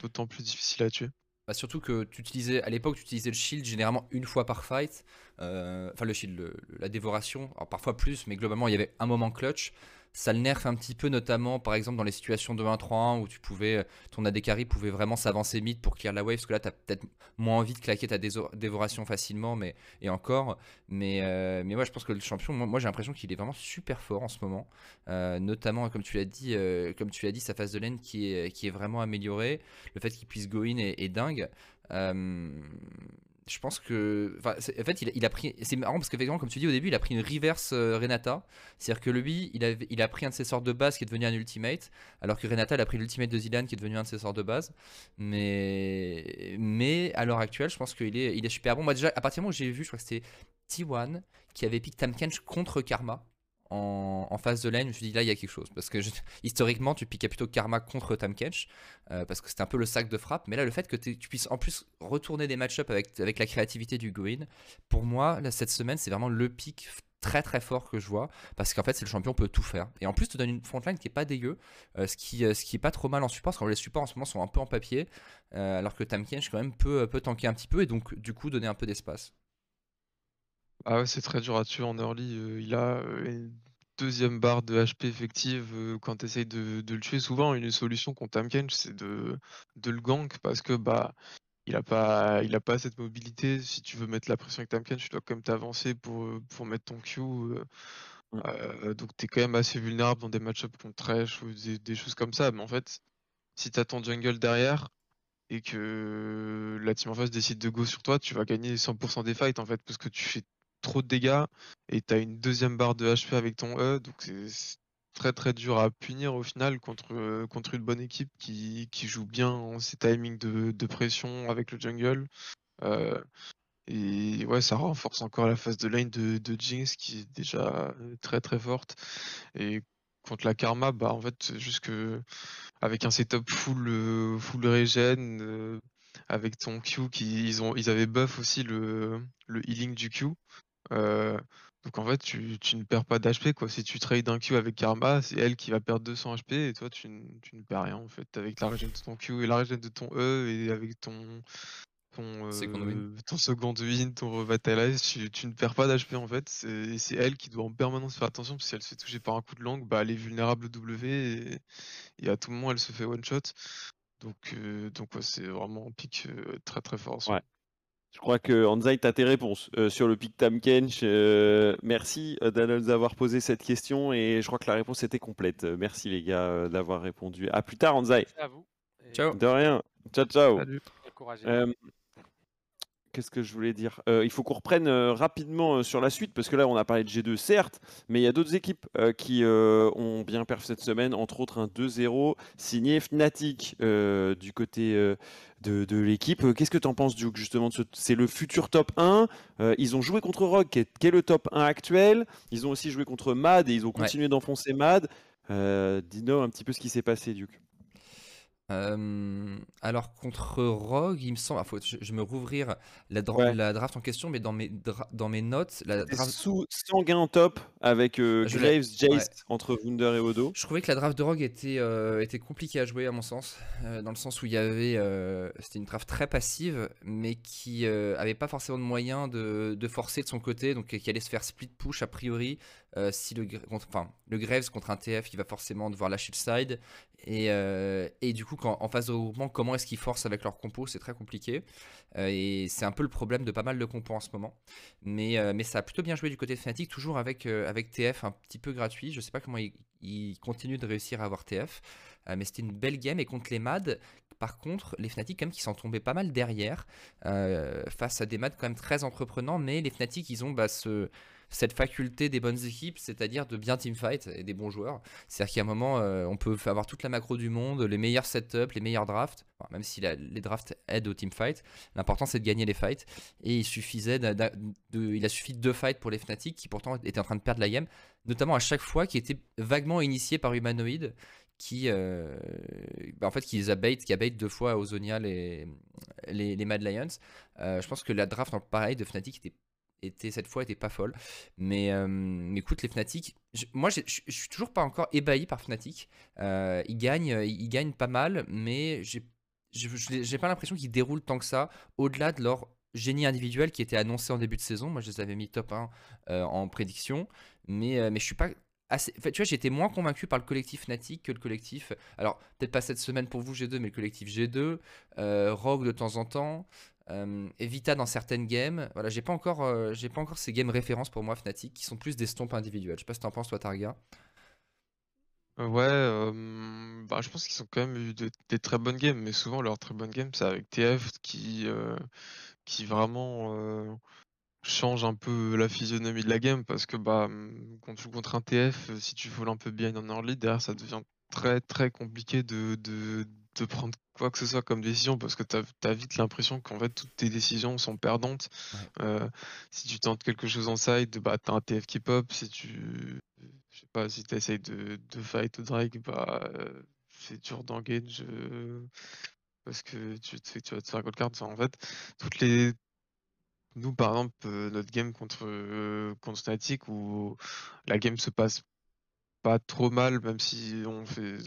d'autant plus difficile à tuer. Bah, surtout que tu utilisais, à l'époque, tu utilisais le shield généralement une fois par fight. Euh, enfin, le shield, la dévoration, parfois plus, mais globalement, il y avait un moment clutch ça le nerf un petit peu, notamment par exemple dans les situations de 1-3-1 où tu pouvais, euh, ton AD pouvait vraiment s'avancer mid pour clear la wave, parce que là tu as peut-être moins envie de claquer ta dévoration facilement, mais, et encore. Mais, euh, mais ouais, je pense que le champion, moi, j'ai l'impression qu'il est vraiment super fort en ce moment, euh, notamment comme tu l'as dit, comme tu l'as dit, sa phase de lane qui est, qui est vraiment améliorée, le fait qu'il puisse go in est, est dingue je pense que. en fait, il, a pris. C'est marrant parce qu'effectivement, comme tu dis au début, il a pris une reverse euh, Renata. C'est-à-dire que lui, il a, pris un de ses sorts de base qui est devenu un ultimate. Alors que Renata, elle a pris l'ultimate de Zilan qui est devenu un de ses sorts de base. Mais, mais à l'heure actuelle, je pense qu'il est, il est super bon. Moi, déjà, à partir du moment où j'ai vu, je crois que c'était T1 qui avait pick Tamkench contre Karma en, phase de lane, je me suis là il y a quelque chose. Parce que historiquement tu piquais plutôt Karma contre Tam euh, parce que c'était un peu le sac de frappe. Mais là le fait que tu puisses en plus retourner des match-up avec, avec la créativité du Goin, pour moi cette semaine c'est vraiment le pic très très fort que je vois parce qu'en fait c'est le champion peut tout faire et en plus te donne une frontline qui est pas dégueu euh, ce qui euh, ce pas trop mal en support parce que les supports en ce moment sont un peu en papier alors que Tam quand même peut peut tanker un petit peu et donc du coup donner un peu d'espace ah ouais, c'est très dur à tuer en early. Euh, il a euh, une deuxième barre de HP effective euh, quand tu essayes de, le tuer. Souvent, une solution contre Tamkench, c'est de, de le gank parce que bah il a pas il a pas cette mobilité. Si tu veux mettre la pression avec Tamkench, tu dois quand même t'avancer pour, pour mettre ton Q. donc tu es quand même assez vulnérable dans des match-ups contre Thresh ou des, choses comme ça. Mais en fait, si tu as ton jungle derrière, et que la team en face décide de go sur toi, tu vas gagner 100% des fights en fait, parce que tu fais trop de dégâts et tu as une deuxième barre de HP avec ton E, donc c'est très très dur à punir au final contre, euh, une bonne équipe qui, joue bien ses timings de, pression avec le jungle. Euh, et ouais, ça renforce encore la phase de lane de, de Jinx qui est déjà très très forte. Et contre la Karma, bah en fait, juste que avec un setup full, euh, full regen, avec ton Q, qui, ils, ont, ils avaient buff aussi le healing du Q. Euh, donc en fait, tu, ne perds pas d'HP quoi. Si tu trades un Q avec Karma, c'est elle qui va perdre 200 HP et toi tu, ne perds rien en fait. Avec la régène de ton Q et la régène de ton E et avec ton ton, euh, ton second win, ton revitalize, tu, tu ne perds pas d'HP en fait. C'est elle qui doit en permanence faire attention parce que si elle se fait toucher par un coup de langue, bah elle est vulnérable W et, et à tout moment elle se fait one shot. Donc, donc c'est vraiment un pic très très fort. Ouais. Je crois que Anzai, tu as tes réponses sur le pic Tamkench. merci de nous avoir posé cette question et je crois que la réponse était complète. Merci les gars d'avoir répondu. À plus tard, Anzai. Merci à vous. Ciao. De rien. Ciao, ciao. Salut. Qu'est-ce que je voulais dire? Euh, Il faut qu'on reprenne euh, rapidement euh, sur la suite, parce que là, on a parlé de G2, certes, mais il y a d'autres équipes qui ont bien perdu cette semaine, entre autres un 2-0 signé Fnatic du côté de, l'équipe. Qu'est-ce que tu en penses, Duke, justement C'est le futur top 1. ils ont joué contre Rogue, qui est, le top 1 actuel. Ils ont aussi joué contre Mad et ils ont continué d'enfoncer Mad. Dis-nous un petit peu ce qui s'est passé, Duke. Euh, alors contre Rogue, il me semble, ah, faut, je, je me rouvrir la, la, draft en question, mais dans mes, dans mes notes, la draft... sous sanguin top avec euh, Graves, Jace entre Wunder et Odo. Je trouvais que la draft de Rogue était, euh, était compliquée à jouer à mon sens, dans le sens où il y avait, c'était une draft très passive, mais qui avait pas forcément de moyens de, de, forcer de son côté, donc qui allait se faire split push a priori. si le, enfin, le Graves contre un TF, il va forcément devoir lâcher le side. Et, et du coup, en phase de regroupement, comment est-ce qu'ils forcent avec leur compo, c'est très compliqué. Euh, et c'est un peu le problème de pas mal de compos en ce moment. Mais, euh, mais ça a plutôt bien joué du côté de Fnatic, toujours avec, euh, avec TF un petit peu gratuit. Je sais pas comment ils, continuent de réussir à avoir TF. mais c'était une belle game. Et contre les MAD, par contre, les Fnatic, quand même, qui s'en tombaient pas mal derrière, face à des MAD quand même très entreprenants. Mais les Fnatic, ils ont bah, ce cette faculté des bonnes équipes, c'est-à-dire de bien teamfight et des bons joueurs. C'est-à-dire qu'à un moment, euh, on peut avoir toute la macro du monde, les meilleurs setups, les meilleurs drafts, même si les drafts aident au teamfight. L'important, c'est de gagner les fights. Et il suffisait il a suffi de deux fights pour les Fnatic qui pourtant étaient en train de perdre la game, notamment à chaque fois qui était vaguement initié par Humanoid qui, euh, bah, en fait, qui les qui deux fois Ozonia les, les, Mad Lions. Euh, je pense que la draft, pareil, de Fnatic était était cette fois était pas folle. Mais, euh, écoute, les Fnatic, moi je suis toujours pas encore ébahi par Fnatic. Euh, ils gagnent, ils gagnent pas mal, mais j'ai pas l'impression qu'ils déroulent tant que ça au-delà de leur génie individuel qui était annoncé en début de saison. Moi je les avais mis top 1 euh, en prédiction, mais, mais je suis pas Assez... tu vois, j'étais moins convaincu par le collectif Fnatic que le collectif. Alors, peut-être pas cette semaine pour vous G2, mais le collectif G2, Rogue de temps en temps, euh, Evita dans certaines games. Voilà, j'ai pas encore, euh, j'ai pas encore ces games références pour moi Fnatic qui sont plus des stompes individuelles. Je sais pas si t'en penses toi Targa. Euh, ouais, bah, je pense qu'ils ont quand même eu des très bonnes games, mais souvent leurs très bonnes games c'est avec TF qui, qui vraiment change un peu la physionomie de la game parce que bah quand tu joues contre un TF, si tu voles un peu bien en early, derrière ça devient très très compliqué de, de prendre quoi que ce soit comme décision parce que tu as, vite l'impression qu'en fait toutes tes décisions sont perdantes. Euh, si tu tentes quelque chose en side, bah t'as un TF qui pop. Si tu je sais pas, si tu essayes de, de fight ou drag, bah euh, c'est dur d'engage euh, parce que tu, tu vas te faire gold card. en fait, toutes les nous par exemple notre game contre contre Static où la game se passe pas trop mal même si on fait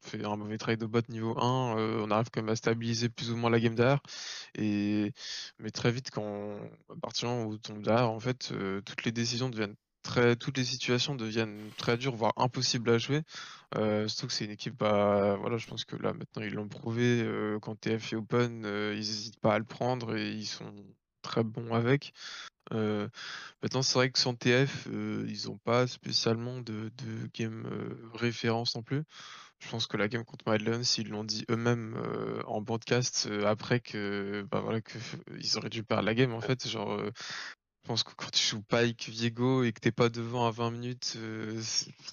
fait un mauvais trade de bot niveau 1, euh, on arrive quand même à stabiliser plus ou moins la game derrière. Mais très vite, à partir du moment où on tombe derrière, en fait, euh, toutes les décisions deviennent très. toutes les situations deviennent très dures, voire impossibles à jouer. Euh, surtout que c'est une équipe, bah, voilà, je pense que là maintenant ils l'ont prouvé, quand TF est open, ils n'hésitent pas à le prendre et ils sont très bons avec. maintenant, c'est vrai que sans TF, ils n'ont pas spécialement de game référence non plus. Je pense que la game contre Madlands, ils l'ont dit eux-mêmes euh, en podcast euh, après que bah voilà que ils auraient dû perdre la game en fait. Genre, euh, je pense que quand tu joues Pike, Viego et que t'es pas devant à 20 minutes,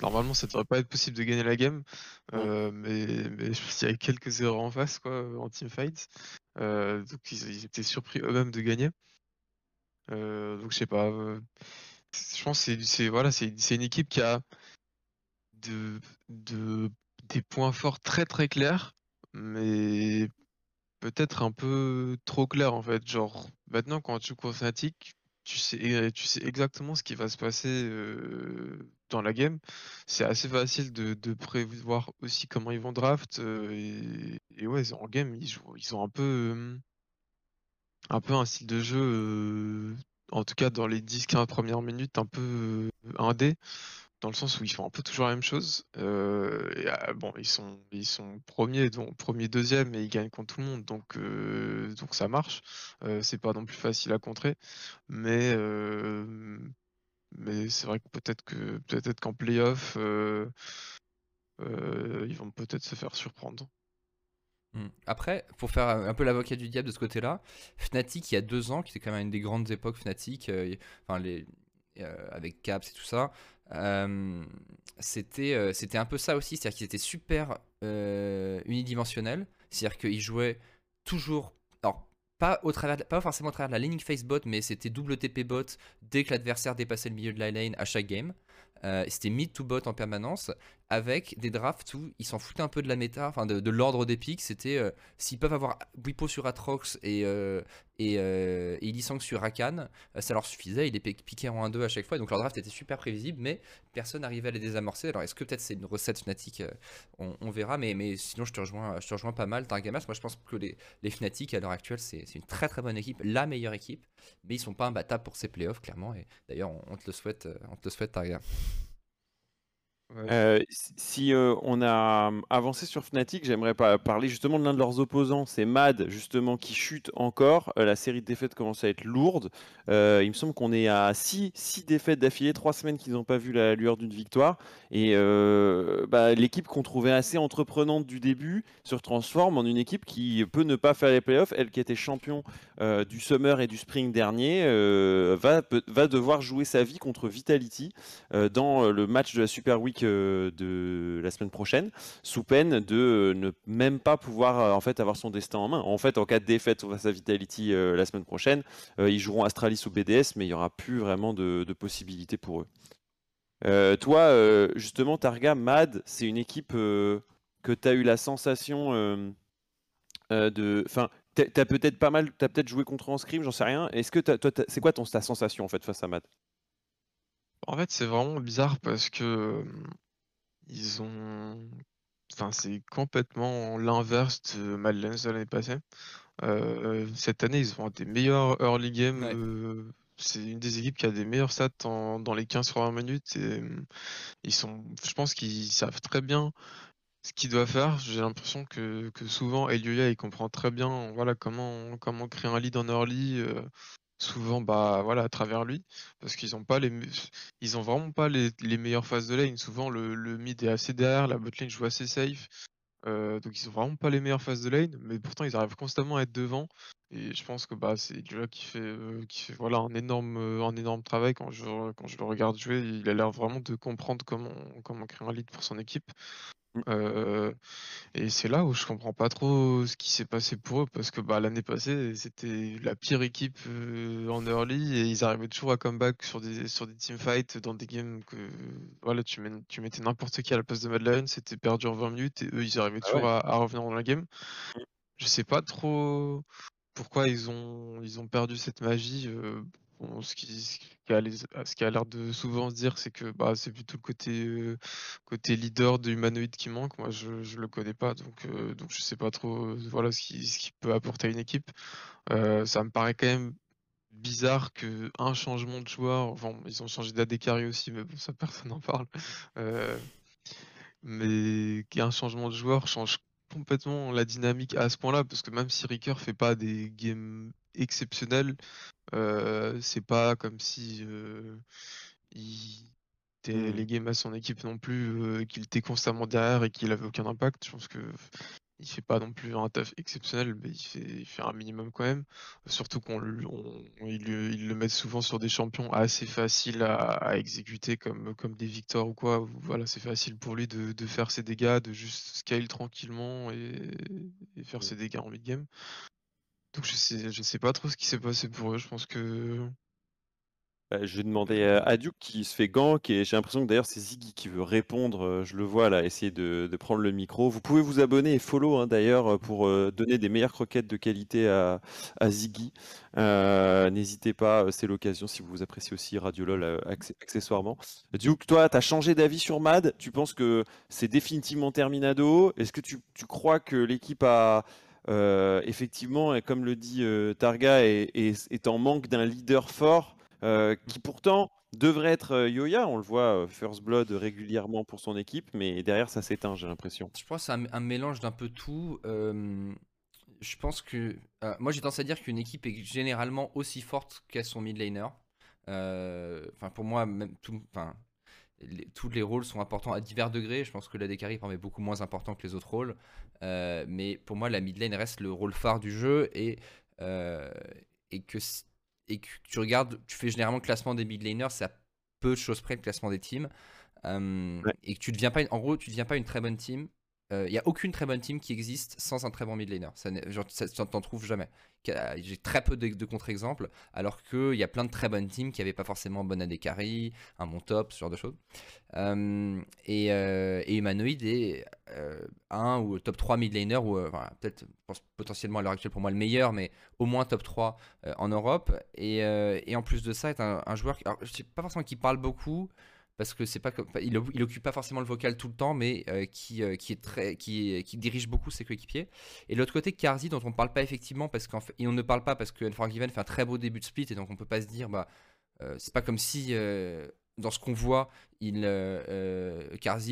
normalement ça devrait pas être possible de gagner la game. mais, mais je pense qu'il y a quelques erreurs en face quoi en teamfight. donc ils, étaient surpris eux-mêmes de gagner. donc je sais pas. je pense que c'est voilà c'est une équipe qui a de, de des points forts très très clairs, mais peut-être un peu trop clairs en fait. Genre, maintenant quand tu joues Fnatic, tu sais, tu sais exactement ce qui va se passer euh, dans la game. C'est assez facile de, prévoir aussi comment ils vont draft. Euh, et, ouais, en game, ils, jouent, ils ont un peu, euh, un peu un style de jeu, en tout cas dans les 10-15 premières minutes, un peu indé. Dans le sens où ils font un peu toujours la même chose. Euh, ah, bon, ils sont, ils sont premiers, donc premier, deuxième, et ils gagnent contre tout le monde, donc, euh, donc ça marche. Euh, c'est pas non plus facile à contrer, mais, mais c'est vrai que peut-être que peut-être qu'en playoff, ils vont peut-être se faire surprendre. Hmm. Après, pour faire un peu l'avocat du diable de ce côté-là, Fnatic il y a deux ans, qui était quand même une des grandes époques Fnatic, enfin les, avec Caps et tout ça, euh, c'était euh, c'était un peu ça aussi, c'est-à-dire qu'ils étaient super euh, unidimensionnels, c'est-à-dire qu'ils jouaient toujours, alors pas, au travers, pas forcément au travers de la laning face bot, mais c'était double TP bot dès que l'adversaire dépassait le milieu de la lane à chaque game. c'était mid to bot en permanence avec des drafts où ils s'en foutaient un peu de la méta, enfin de, l'ordre des pics. C'était euh, s'ils peuvent avoir Wipo sur Atrox et, euh, et, euh, et sur Rakan, euh, ça leur suffisait. Ils les piquaient en 1-2 à chaque fois. Donc leur draft était super prévisible, mais personne n'arrivait à les désamorcer. Alors est-ce que peut-être c'est une recette Fnatic on, verra, mais, mais sinon je te rejoins, je te rejoins pas mal. Targamas, moi je pense que les, Fnatic à l'heure actuelle, c'est une très très bonne équipe, la meilleure équipe, mais ils sont pas imbattables pour ces playoffs, clairement. Et d'ailleurs, on, te le souhaite, on te le souhaite, Si on a hum, avancé sur Fnatic, j'aimerais parler justement de l'un de leurs opposants, c'est Mad, justement, qui chute encore. La série de défaites commence à être lourde. il me semble qu'on est à 6 défaites d'affilée, 3 semaines qu'ils n'ont pas vu la lueur d'une victoire. Et bah, l'équipe qu'on trouvait assez entreprenante du début se transforme en une équipe qui peut ne pas faire les playoffs. Elle qui était champion du Summer et du Spring dernier va, va devoir jouer sa vie contre Vitality dans le match de la Super Week de la semaine prochaine, sous peine de ne même pas pouvoir euh, en fait avoir son destin en main. En fait, en cas de défaite face à Vitality euh, la semaine prochaine, euh, ils joueront Astralis ou BDS, mais il n'y aura plus vraiment de, possibilités pour eux. toi, justement, Targa, Mad, c'est une équipe que tu as eu la sensation de. Enfin, tu as peut-être pas mal, tu as peut-être joué contre en scrim, j'en sais rien. Est-ce que toi, c'est quoi ton, ta sensation en fait face à Mad? En fait, c'est vraiment bizarre parce que ils ont. Enfin, c'est complètement l'inverse de Madlands de l'année passée. Euh, cette année, ils ont des meilleurs early game. Euh, c'est une des équipes qui a des meilleurs stats dans les 15 premières minutes. Et ils sont, je pense qu'ils savent très bien ce qu'ils doivent faire. J'ai l'impression que, que souvent, Elioya, il comprend très bien voilà, comment, comment créer un lead en early. Euh, souvent bah voilà à travers lui parce qu'ils ont pas les ils ont vraiment pas les, meilleures phases de lane. Souvent le, mid est assez derrière la bot lane joue assez safe euh, donc ils ont vraiment pas les meilleures phases de lane mais pourtant ils arrivent constamment à être devant. Et je pense que bah c'est là qui fait euh, qui fait voilà un énorme euh, un énorme travail quand je quand je le regarde jouer. Il a l'air vraiment de comprendre comment comment créer un lead pour son équipe Mmh. et c'est là où je comprends pas trop ce qui s'est passé pour eux parce que bah, l'année passée c'était la pire équipe en early et ils arrivaient toujours à comeback sur des sur des teamfights dans des games que voilà tu, tu mettais n'importe qui à la place de Madeleine c'était perdu en 20 minutes et eux ils arrivaient ah toujours à, revenir dans la game. Mmh. Je sais pas trop pourquoi ils ont ils ont perdu cette magie ce qui, a l'air de souvent se dire, c'est que bah, c'est plutôt le côté, euh, côté leader de humanoïde qui manque. Moi, je ne le connais pas, donc, euh, donc je sais pas trop euh, voilà, ce qui, ce qui peut apporter à une équipe. ça me paraît quand même bizarre que un changement de joueur, ils ont changé d'AD aussi, mais bon, ça personne n'en parle. mais qu'un changement de joueur change complètement la dynamique à ce point-là, parce que même si Ricker fait pas des games exceptionnels, euh, c'est pas comme si euh, il était mmh. légué à son équipe non plus, euh, qu'il était constamment derrière et qu'il avait aucun impact. Je pense que il fait pas non plus un taf exceptionnel, mais il fait, un minimum quand même. Surtout qu'on il, le met souvent sur des champions assez faciles à, exécuter comme, comme des victoires ou quoi. Voilà, c'est facile pour lui de, faire ses dégâts, de juste scale tranquillement et, et faire ses dégâts en mid-game. Donc je sais, je sais pas trop ce qui s'est passé pour eux. Je pense que bah, je vais demander à Duke qui se fait gank et j'ai l'impression que d'ailleurs c'est Ziggy qui veut répondre. Euh, je le vois là, essayer de, prendre le micro. Vous pouvez vous abonner et follow hein, d'ailleurs euh, pour euh, donner des meilleures croquettes de qualité à, Ziggy. N'hésitez pas, c'est l'occasion si vous appréciez aussi Radio LOL accessoirement. Duke, toi, tu as changé d'avis sur Mad? Tu penses que c'est définitivement terminado? Est-ce que tu, crois que l'équipe a effectivement, et comme le dit Targa, est en manque d'un leader fort euh, qui pourtant devrait être euh, Yoya. On le voit euh, First Blood régulièrement pour son équipe, mais derrière ça s'éteint, j'ai l'impression. Je pense que c'est un, un mélange d'un peu tout. Euh, je pense que. euh, moi, j'ai tendance à dire qu'une équipe est généralement aussi forte qu'à son mid laner. Euh, Enfin, pour moi, même tout, enfin, les- tous les rôles sont importants à divers degrés. Je pense que la Dekari est beaucoup moins important que les autres rôles. Euh, mais pour moi, la mid lane reste le rôle phare du jeu et, euh, et, que, si- et que tu regardes, tu fais généralement le classement des mid laners, c'est à peu de choses près le classement des teams. Euh, Ouais. Et que tu deviens pas, une- en gros, tu deviens pas une très bonne team. Il n'y a aucune très bonne team qui existe sans un très bon mid laner. Ça, genre, ça- t'en trouves jamais. Qu'a- J'ai très peu de, contre-exemples, alors qu'il y a plein de très bonnes teams qui n'avaient pas forcément bon AD carry, un bon top, ce genre de choses. Euh, et, euh, et Humanoid est euh, un ou top 3 mid laner, ou euh, peut-être potentiellement à l'heure actuelle pour moi le meilleur, mais au moins top 3 euh, en Europe. Et, euh, en plus de ça, est un, un joueur, qui- alors, je sais pas forcément qui parle beaucoup, parce que c'est pas il, occupe pas forcément le vocal tout le temps, mais euh, qui, euh, qui est très, qui, qui dirige beaucoup ses coéquipiers. Et de l'autre côté, Karzi, dont on parle pas effectivement parce qu'en fait, et on ne parle pas parce que Unforgiven fait un très beau début de split, et donc on peut pas se dire, bah, euh, c'est pas comme si dans ce qu'on voit, il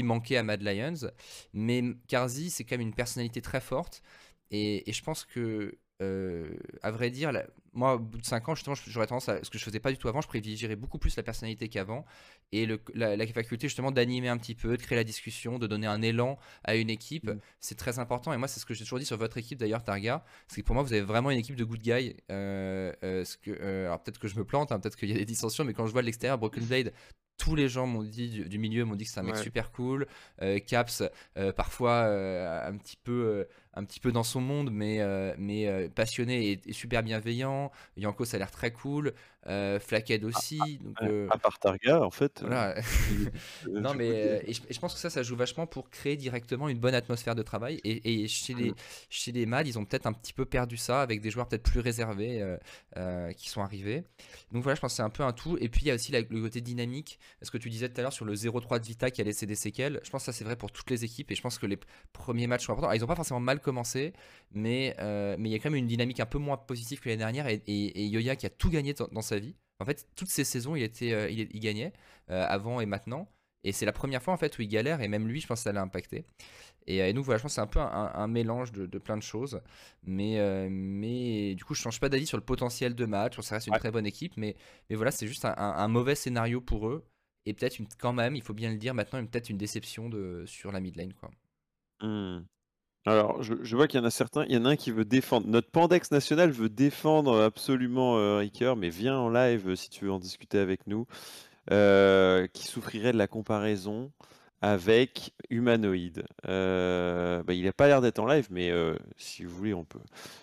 manquait à Mad Lions, mais Karzi c'est quand même une personnalité très forte, et, et je pense que euh, à vrai dire, moi, au bout de 5 ans, justement, j'aurais tendance à ce que je faisais pas du tout avant, je privilégierais beaucoup plus la personnalité qu'avant et le- la, la faculté justement d'animer un petit peu, de créer la discussion, de donner un élan à une équipe, Mm. c'est très important. Et moi, c'est ce que j'ai toujours dit sur votre équipe d'ailleurs, Targa, c'est que pour moi, vous avez vraiment une équipe de good guys. Euh, euh, ce que, euh, alors peut-être que je me plante, hein, peut-être qu'il y a des dissensions, mais quand je vois de l'extérieur, Broken Blade. Tous les gens m'ont dit du, du milieu m'ont dit que c'est un mec Ouais. super cool. Euh, Caps, euh, parfois euh, un petit peu, un petit peu dans son monde, mais euh, mais euh, passionné et, et super bienveillant. Yanko, ça a l'air très cool. Euh, aussi. donc, Ouais, euh, À part Targa, en fait. euh, voilà. euh, Non, mais et je, et je pense que ça, ça joue vachement pour créer directement une bonne atmosphère de travail. Et, et chez, les, chez les MAD, ils ont peut-être un petit peu perdu ça avec des joueurs peut-être plus réservés euh, qui sont arrivés. Donc voilà, je pense que c'est un peu un tout. Et puis il y a aussi la- le côté dynamique. Ce que tu disais tout à l'heure sur le 0-3 de Vita qui a laissé des séquelles. Je pense que ça, c'est vrai pour toutes les équipes. Et je pense que les premiers matchs sont importants. Alors, ils n'ont pas forcément mal commencé, mais mais il y a quand même une dynamique un peu moins positive que l'année dernière. Et Yoya qui a tout gagné dans, dans sa vie. En fait, toutes ces saisons, il, était, euh, il, il gagnait euh, avant et maintenant. Et c'est la première fois en fait où il galère et même lui, je pense que ça l'a impacté. Et, euh, et donc voilà, je pense que c'est un peu un, un mélange de, de plein de choses. Mais, euh, mais du coup, je change pas d'avis sur le potentiel de match. Ça reste une Ouais. très bonne équipe. Mais, mais voilà, c'est juste un, mauvais scénario pour eux. Et peut-être une- quand même, il faut bien le dire maintenant, peut-être une déception de, sur la mid lane. Quoi. Hmm. Alors, je, je vois qu'il y en a certains. Il y en a un qui veut défendre. Notre Pandex national veut défendre absolument euh, Ricoeur, mais viens en live euh, si tu veux en discuter avec nous. euh, qui souffrirait de la comparaison avec Humanoid. Euh, bah, il n'a pas l'air d'être en live, mais euh, si vous voulez, on peut.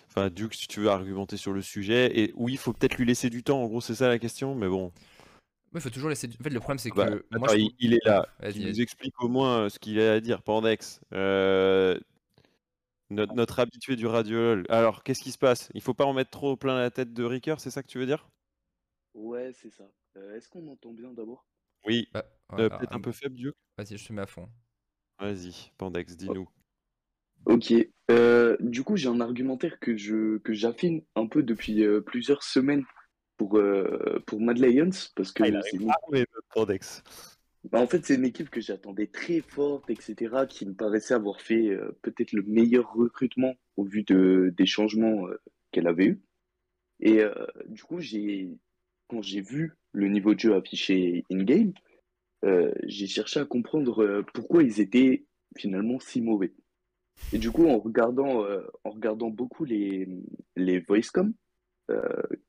Enfin, Duke, si tu veux argumenter sur le sujet. Et oui, il faut peut-être lui laisser du temps. En gros, c'est ça la question. Mais bon. Il faut toujours laisser. En fait, le problème, c'est que. Bah, moi, attends, je il, il est là. Il nous explique au moins euh, ce qu'il a à dire, Pandex. Notre, notre habitué du radio. LOL. Alors, qu'est-ce qui se passe? Il faut pas en mettre trop plein la tête de Ricoeur, c'est ça que tu veux dire? Ouais, c'est ça. Euh, Est-ce qu'on m'entend bien d'abord? Oui. Bah, Euh, Peut-être un peu faible, Duke Vas-y, je te mets à fond. Vas-y, Pandex, dis-nous. Ok. Euh, du coup, j'ai un argumentaire que je que j'affine un peu depuis euh, plusieurs semaines pour euh, pour Mad Lions parce que Ah, il arrive armé, Pandex. Bah, en fait c'est une équipe que j'attendais très forte, etc. Qui me paraissait avoir fait euh, peut-être le meilleur recrutement au vu de des changements euh, qu'elle avait eu. Et euh, du coup, quand j'ai vu le niveau de jeu affiché in-game, j'ai cherché à comprendre pourquoi ils étaient finalement si mauvais. Et du coup, en regardant, en regardant beaucoup les, les voicecom,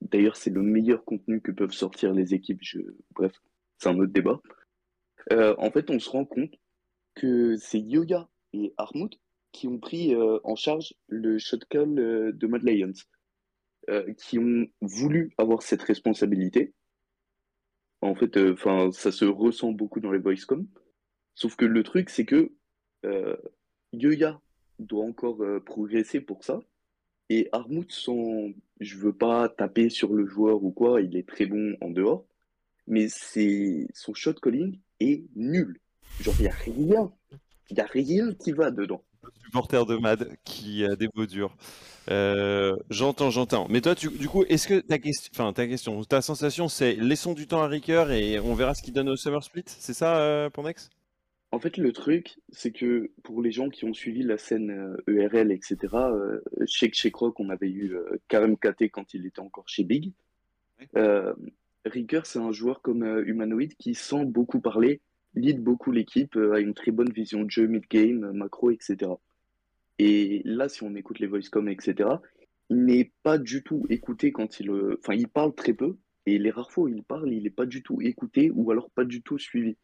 d'ailleurs, c'est le meilleur contenu que peuvent sortir les équipes, bref, c'est un autre débat. Euh, en fait, on se rend compte que c'est Yoga et Armut qui ont pris euh, en charge le shot call euh, de Mad Lions, euh, qui ont voulu avoir cette responsabilité. En fait, ça se ressent beaucoup dans les voicecom. Sauf que le truc, c'est que Yoya doit encore progresser pour ça. Et Armut, sans, je veux pas taper sur le joueur ou quoi, il est très bon en dehors, mais c'est son shot calling est nul. Genre, il y a rien, il y a rien qui va dedans. supporter de Mad qui a des mots durs. Euh, j'entends, j'entends. Mais toi, tu, du coup, est-ce que ta question, enfin ta question, ta sensation, c'est laissons du temps à Ricker et on verra ce qu'il donne au Summer Split C'est ça, euh, Pondex En fait, le truc, c'est que pour les gens qui ont suivi la scène euh, ERL, etc., euh, chez, Croc, on avait eu euh, Karim KT quand il était encore chez Big. Euh, Ricker, c'est un joueur comme euh, Humanoid qui sent beaucoup parler, lead beaucoup l'équipe, euh, a une très bonne vision de jeu, mid-game, euh, macro, etc. Et là, si on écoute les voice-com, etc., il n'est pas du tout écouté quand il... euh, Enfin, il parle très peu, et les rares fois où il parle, il n'est pas du tout écouté, ou alors pas du tout suivi.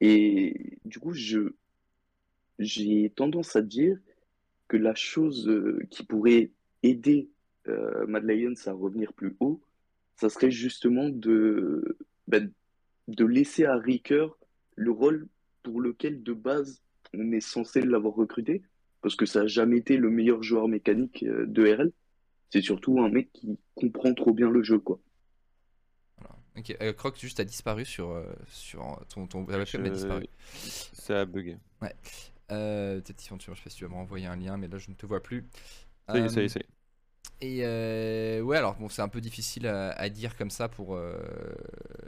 Et du coup, je j'ai tendance à dire que la chose qui pourrait aider euh, Mad Lions à revenir plus haut, ça serait justement de, ben, de laisser à Ricker le rôle pour lequel de base on est censé l'avoir recruté, parce que ça n'a jamais été le meilleur joueur mécanique euh, de RL. C'est surtout un mec qui comprend trop bien le jeu, quoi. Ok, euh, Croc, juste a disparu sur, euh, sur ton, ton la webcam a disparu. Ça a bugué. Euh, Peut-être Yvan, tu vois, je sais pas si tu vas me renvoyer un lien, mais là je ne te vois plus. Ça y est, ça y Euh, est, ça y est. Et euh, ouais, alors bon, c'est un peu difficile à, dire comme ça pour euh,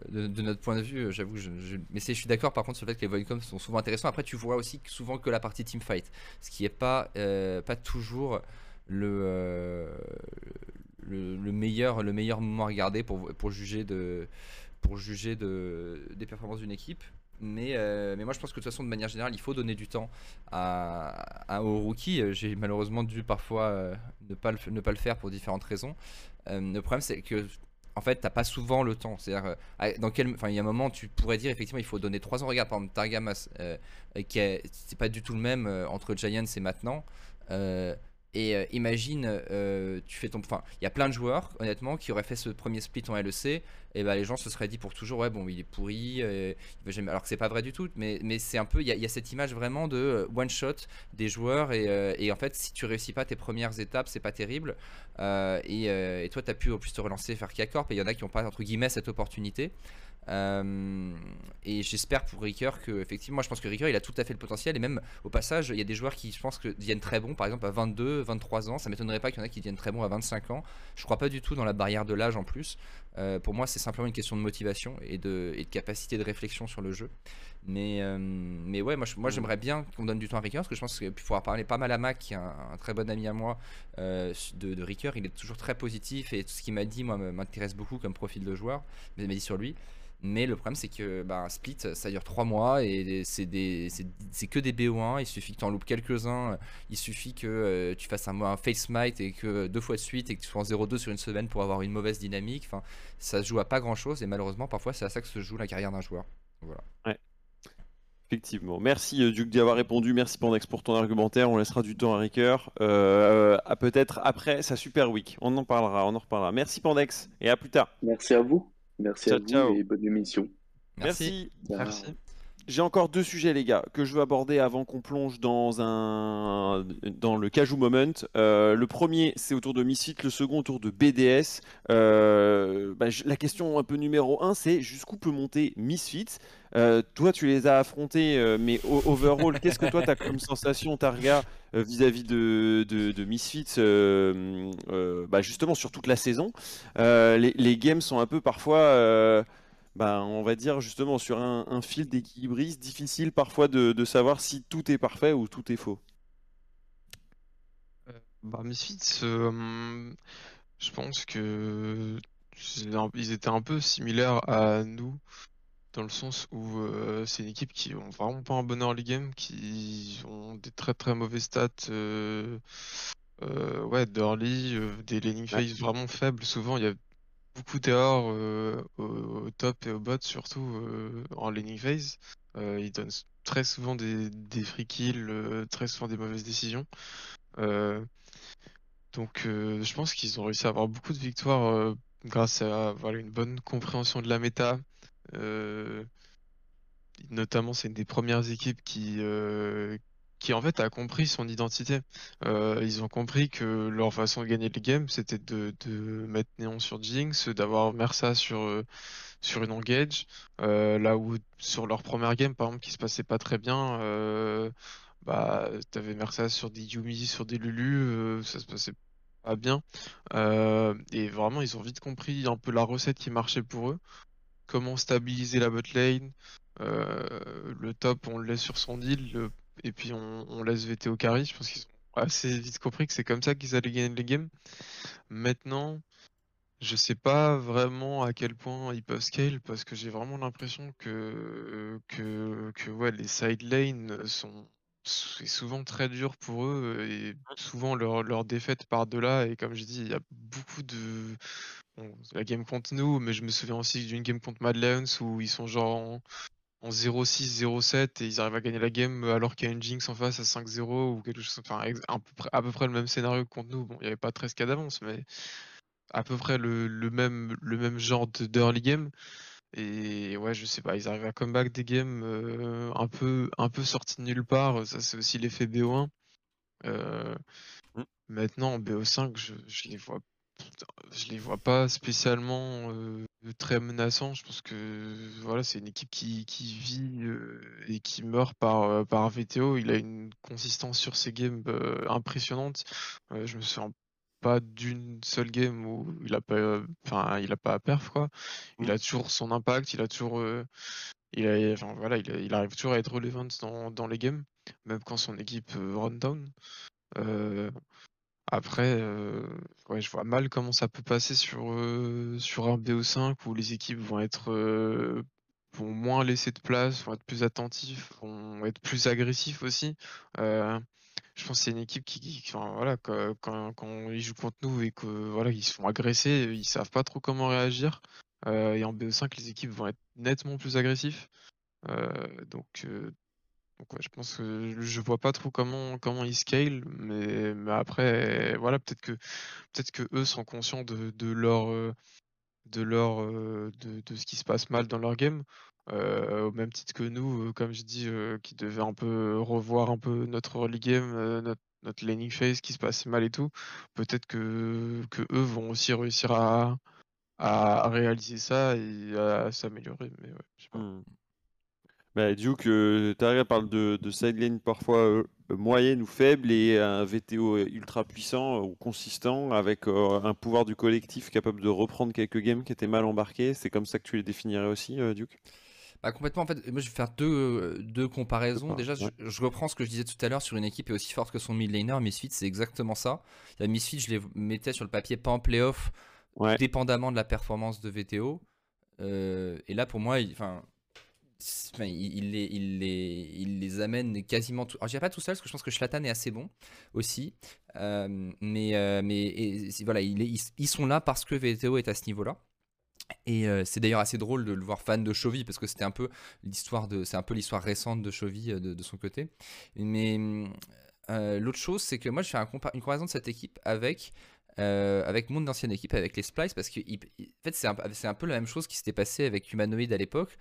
de, notre point de vue. euh, J'avoue, je, je- mais je suis d'accord par contre sur le fait que les Voidcoms sont souvent intéressants. Après, tu vois aussi souvent que la partie teamfight, ce qui est pas euh, pas toujours le, le le meilleur le meilleur moment à regarder pour pour juger de pour juger de des performances d'une équipe. Mais, euh, mais moi je pense que de toute façon de manière générale il faut donner du temps à, à- aux rookies. Euh, J'ai malheureusement dû parfois euh, ne, pas le, ne pas le faire pour différentes raisons. Le problème c'est que en fait t'as pas souvent le temps. C'est-à-dire dans quel, enfin il y a un moment tu pourrais dire effectivement il faut donner 3 ans. Regarde par exemple Targamas qui est c'est pas du tout le même entre Giants et maintenant. Et euh, imagine, euh, tu fais ton. Enfin, il y a plein de joueurs, honnêtement, qui auraient fait ce premier split en LEC. Et bah, les gens se seraient dit pour toujours, ouais, bon, il est pourri. euh. Alors que c'est pas vrai du tout, mais, c'est un peu. Il y, a- cette image vraiment de one shot des joueurs. Et, en fait, si tu réussis pas tes premières étapes, c'est pas terrible. Et, et toi, tu as pu en plus te relancer, faire K-Corp. Et il y en a qui n'ont pas, entre guillemets, cette opportunité. Euh, et j'espère pour Ricker que, effectivement, moi je pense que Ricker il a tout à fait le potentiel. Et même au passage, il y a des joueurs qui, je pense, que deviennent très bons, par exemple à 22, 23 ans. Ça m'étonnerait pas qu'il y en a qui deviennent très bons à 25 ans. Je crois pas du tout dans la barrière de l'âge en plus. Euh, pour moi, c'est simplement une question de motivation et de, et de capacité de réflexion sur le jeu. Mais, euh, mais ouais, moi, moi j'aimerais bien qu'on donne du temps à Ricker parce que je pense que puis pouvoir parler pas mal à Mac, qui est un, un très bon ami à moi euh, de, de Ricker. Il est toujours très positif et tout ce qu'il m'a dit, moi, me- m'intéresse beaucoup comme profil de joueur. Mais il m'a dit sur lui. Mais le problème, c'est que bah, split, ça dure 3 mois et c'est des- c'est c'est que des BO1. Il suffit que tu en loupes quelques-uns. Il suffit que euh, tu fasses un, un face smite et que deux fois de suite et que tu sois en 0-2 sur une semaine pour avoir une mauvaise dynamique. Enfin, ça se joue à pas grand-chose et malheureusement, parfois, c'est à ça que se joue la carrière d'un joueur. Voilà. Effectivement. Merci euh, Duc d'y avoir répondu. Merci Pandex pour ton argumentaire. On laissera du temps à Ricker. Euh, à peut-être après sa super week. On en parlera. On en reparlera. Merci Pandex et à plus tard. Merci à vous. Merci Ciao, à vous ciao. et bonne émission. Merci. Merci. J'ai encore deux sujets, les gars, que je veux aborder avant qu'on plonge dans un dans le Cajou Moment. Euh, le premier, c'est autour de Misfit, le second autour de BDS. Euh, bah, la question un peu numéro un, c'est jusqu'où peut monter Misfit? Euh, Toi, tu les as affrontés, mais overall, qu'est-ce que toi, tu as comme sensation, Targa, vis-à-vis de, de, de Misfits, bah, justement sur toute la saison? Les, les games sont un peu parfois... euh, bah, on va dire justement sur un, un fil d'équilibriste, difficile parfois de, de savoir si tout est parfait ou tout est faux. Bah, Misfits, euh, je pense que ils étaient un peu similaires à nous, dans le sens où euh, c'est une équipe qui ont vraiment pas un bon early game, qui ont des très très mauvais stats euh, euh, ouais, d'early, euh, des laning phase vraiment faibles. Souvent, il y a beaucoup d'erreurs euh, au, top et au bot, surtout euh, en laning phase. Euh, ils donnent s- très souvent des, des free kills, euh, très souvent des mauvaises décisions. Donc, je pense qu'ils ont réussi à avoir beaucoup de victoires grâce à une bonne compréhension de la méta. Notamment, c'est une des premières équipes qui, qui en fait a compris son identité. Euh, ils ont compris que leur façon de gagner le game, c'était de, mettre Néon sur Jinx, d'avoir Mersa sur, euh, sur une engage. Euh, là où sur leur première game, par exemple, qui se passait pas très bien, euh, bah, t'avais Mercedes sur des Yumi, sur des Lulu, ça se passait pas bien. et vraiment, ils ont vite compris un peu la recette qui marchait pour eux. Comment stabiliser la bot lane. le top, on le laisse sur son deal. Et puis on, laisse VT au carry. Je pense qu'ils ont assez vite compris que c'est comme ça qu'ils allaient gagner les games. Maintenant, je sais pas vraiment à quel point ils peuvent scale parce que j'ai vraiment l'impression que, que, que ouais, les side lanes sont c'est souvent très dur pour eux et souvent leur, leur défaite par de là et comme je dis il y a beaucoup de la game contre nous mais je me souviens aussi d'une game contre Mad Lions où ils sont genre en, en 0-6 0-7 et ils arrivent à gagner la game alors qu'il y a une Jinx en face à 5-0 ou quelque chose enfin à peu près, à peu près le même scénario que contre nous bon il n'y avait pas 13 cas d'avance mais à peu près le, même, le même genre d'early game. Et ouais, je sais pas, ils arrivent à comeback des games euh, un peu un peu sortis de nulle part. Ça, c'est aussi l'effet BO1. Euh, mmh. Maintenant, en BO5, je, je, les vois je les vois pas spécialement euh, très menaçants. Je pense que voilà, c'est une équipe qui, qui vit et qui meurt par, par VTO. Il a une consistance sur ses games impressionnante. je me souviens pas d'une seule game où il a pas, enfin, il a pas à perf quoi. Il a toujours son impact, il a toujours, euh, il a, enfin voilà, il, arrive toujours à être relevant dans, dans les games, même quand son équipe euh, run down. Euh, après, ouais, je vois mal comment ça peut passer sur sur un BO5 où les équipes vont être vont moins laisser de place, vont être plus attentifs, vont être plus agressifs aussi je pense que c'est une équipe qui, voilà, quand, ils jouent contre nous et que voilà, ils se font agresser, ils savent pas trop comment réagir. Euh, et en BO5, les équipes vont être nettement plus agressifs. Euh, donc, euh, donc je pense que je vois pas trop comment comment ils scale, mais, mais après, voilà, peut-être que peut-être que eux sont conscients de, de leur de leur de, de, ce qui se passe mal dans leur game au même titre que nous, comme je dis, qui devait un peu revoir un peu notre early game, notre, notre laning phase qui se passait mal et tout. Peut-être que, que eux vont aussi réussir à, à réaliser ça et à s'améliorer. Mais ouais, je sais pas. Mmh. Bah, Duke, euh, parle de, de side lane parfois moyenne ou faible et un VTO ultra puissant ou consistant avec un pouvoir du collectif capable de reprendre quelques games qui étaient mal embarqués. C'est comme ça que tu les définirais aussi, Duke? Bah, complètement, en fait, moi je vais faire deux, deux comparaisons. Déjà, je, reprends ce que je disais tout à l'heure sur une équipe est aussi forte que son mid laner. Misfit, c'est exactement ça. La Misfit, je les mettais sur le papier pas en playoff, dépendamment de la performance de VTO. Euh, et là, pour moi, il, il, les, il, les, il les amène quasiment tout. Alors, je dirais pas tout seul parce que je pense que Schlatan est assez bon aussi. Euh, mais euh, mais voilà, ils, sont là parce que VTO est à ce niveau-là. Et euh, c'est d'ailleurs assez drôle de le voir fan de Chovy parce que c'était un peu l'histoire de, c'est un peu l'histoire récente de Chovy euh, de, son côté. Mais l'autre chose, c'est que moi je fais une comparaison de cette équipe avec avec mon ancienne équipe, avec les Splice, parce que en fait c'est un, un, peu la même chose qui s'était passé avec Humanoid à l'époque,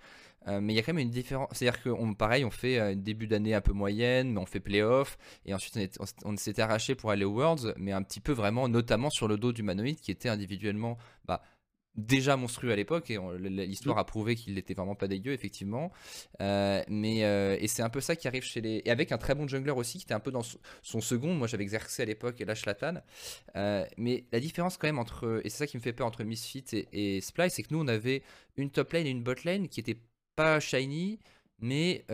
mais il y a quand même une différence. C'est-à-dire que pareil, on fait un début d'année un peu moyenne, mais on fait playoff, et ensuite on, on s'était arraché pour aller aux Worlds, mais un petit peu vraiment, notamment sur le dos d'Humanoid qui était individuellement bah, déjà monstrueux à l'époque et l'histoire a prouvé qu'il n'était vraiment pas dégueu effectivement. Euh, mais euh, et c'est un peu ça qui arrive chez les et avec un très bon jungler aussi qui était un peu dans son second. Moi j'avais exercé à l'époque et là Shlatan euh, mais la différence quand même entre et c'est ça qui me fait peur entre Misfit et, et Splice c'est que nous on avait une top lane et une bot lane qui était pas shiny mais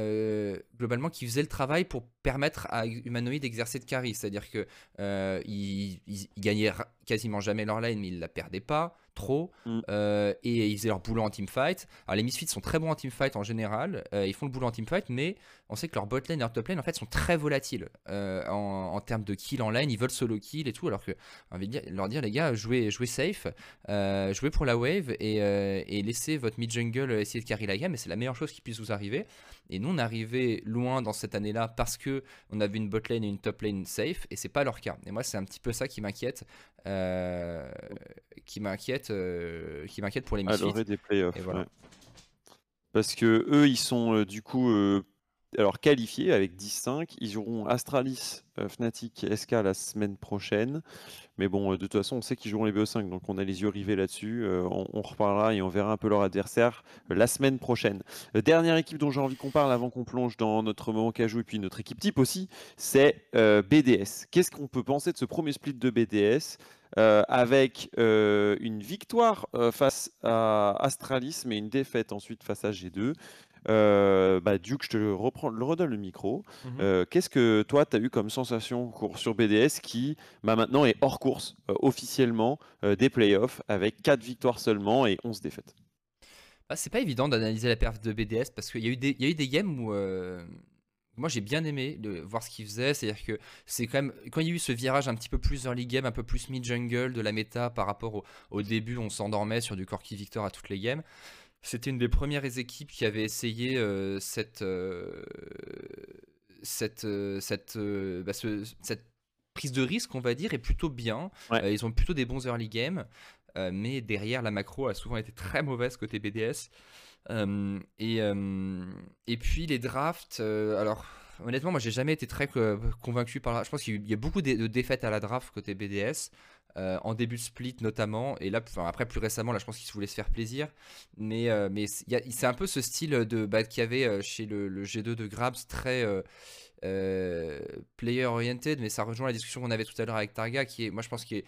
globalement qui faisait le travail pour permettre à Humanoid d'exercer de carry, c'est-à-dire que ils, gagnaient quasiment jamais leur lane, mais ils la perdaient pas trop. Mm. Euh, et ils faisaient leur boulot en teamfight. Alors les Misfits sont très bons en teamfight en général. Euh, ils font le boulot en teamfight, mais on sait que leur bot lane et leur top lane en fait sont très volatiles euh, en, termes de kill en lane. Ils veulent solo kill et tout. Alors que on va leur dire les gars, jouez, jouez safe, jouez pour la wave et, et laissez votre mid jungle essayer de carry la game. Et c'est la meilleure chose qui puisse vous arriver. Et nous on arrivait loin dans cette année-là parce que on avait une bot lane et une top lane safe et c'est pas leur cas. Et moi c'est un petit peu ça qui m'inquiète. qui m'inquiète euh, qui m'inquiète pour les Misfits. des playoffs. Parce que eux, ils sont euh, du coup euh, alors qualifiés avec 10-5. Ils joueront Astralis, euh, Fnatic et SK la semaine prochaine. Mais bon, euh, de toute façon, on sait qu'ils joueront les BO5, donc on a les yeux rivés là-dessus. Euh, on, reparlera et on verra un peu leur adversaire la semaine prochaine. dernière équipe dont j'ai envie qu'on parle avant qu'on plonge dans notre moment cajou et puis notre équipe type aussi, c'est BDS. Qu'est-ce qu'on peut penser de ce premier split de BDS avec une victoire face à Astralis, mais une défaite ensuite face à G2. Euh, bah, Duke, je te reprends, le redonne le micro. Mhm. Euh, qu'est-ce que toi, tu as eu comme sensation sur BDS qui bah, maintenant est hors course euh, officiellement des playoffs avec 4 victoires seulement et 11 défaites? Bah, C'est pas évident d'analyser la perf de BDS parce qu'il y, a eu des, y a eu des games où moi j'ai bien aimé de voir ce qu'il faisait. C'est-à-dire que c'est quand même, quand il y a eu ce virage un petit peu plus early game, un peu plus mid-jungle de la méta par rapport au, au début, on s'endormait sur du Corki Victor à toutes les games. C'était une des premières équipes qui avait essayé euh, cette, euh, cette, euh, cette, bah, cette prise de risque, on va dire, est plutôt bien. ils ont plutôt des bons early games, mais derrière, la macro a souvent été très mauvaise côté BDS. et, et puis les drafts, alors honnêtement, moi j'ai jamais été très convaincu par. Je pense qu'il y a beaucoup de, défaites à la draft côté BDS. Euh, en début de split notamment, et là, après plus récemment, là je pense qu'il voulait se faire plaisir, mais, euh, c'est un peu ce style de qu'il y avait euh, chez le, G2 de Grabs, très player oriented, mais ça rejoint la discussion qu'on avait tout à l'heure avec Targa, qui est, moi je pense que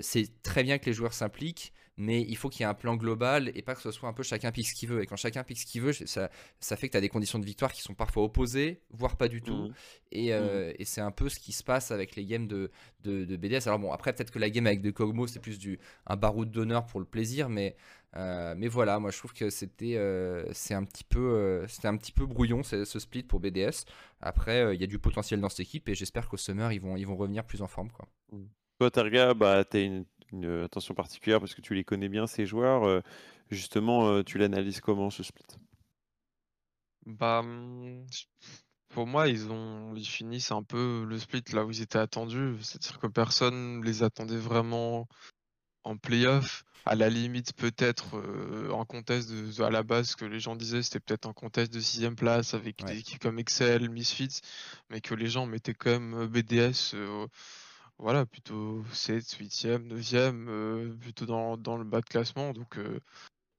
c'est très bien que les joueurs s'impliquent, mais il faut qu'il y ait un plan global et pas que ce soit un peu chacun pique ce qu'il veut. Et quand chacun pique ce qu'il veut, ça, ça fait que tu as des conditions de victoire qui sont parfois opposées, voire pas du tout. Mmh. Et, euh, mmh. et c'est un peu ce qui se passe avec les games de, de, de BDS. Alors bon, après, peut-être que la game avec de Kogmo, c'est plus du, un baroud d'honneur pour le plaisir, mais, euh, mais voilà, moi je trouve que c'était euh, c'est un, petit peu, c'était un petit peu brouillon ce, ce split pour BDS. Après, il y a du potentiel dans cette équipe et j'espère qu'au Summer, ils vont, ils vont revenir plus en forme. Quoi. Mmh. Toi, Targa, bah, tu une une attention particulière parce que tu les connais bien, ces joueurs. Euh, justement, euh, tu l'analyses comment ce split? Bah, mmh, pour moi, ils ont, ils finissent un peu le split là où ils étaient attendus. C'est-à-dire que personne les attendait vraiment en playoff. À la limite, peut-être euh, en contest de, à la base, que les gens disaient, c'était peut-être un contest de sixième place avec des équipes comme Excel, Misfits, mais que les gens mettaient quand même BDS voilà, plutôt 7, 8e, 9e, plutôt dans, dans le bas de classement. Donc, euh,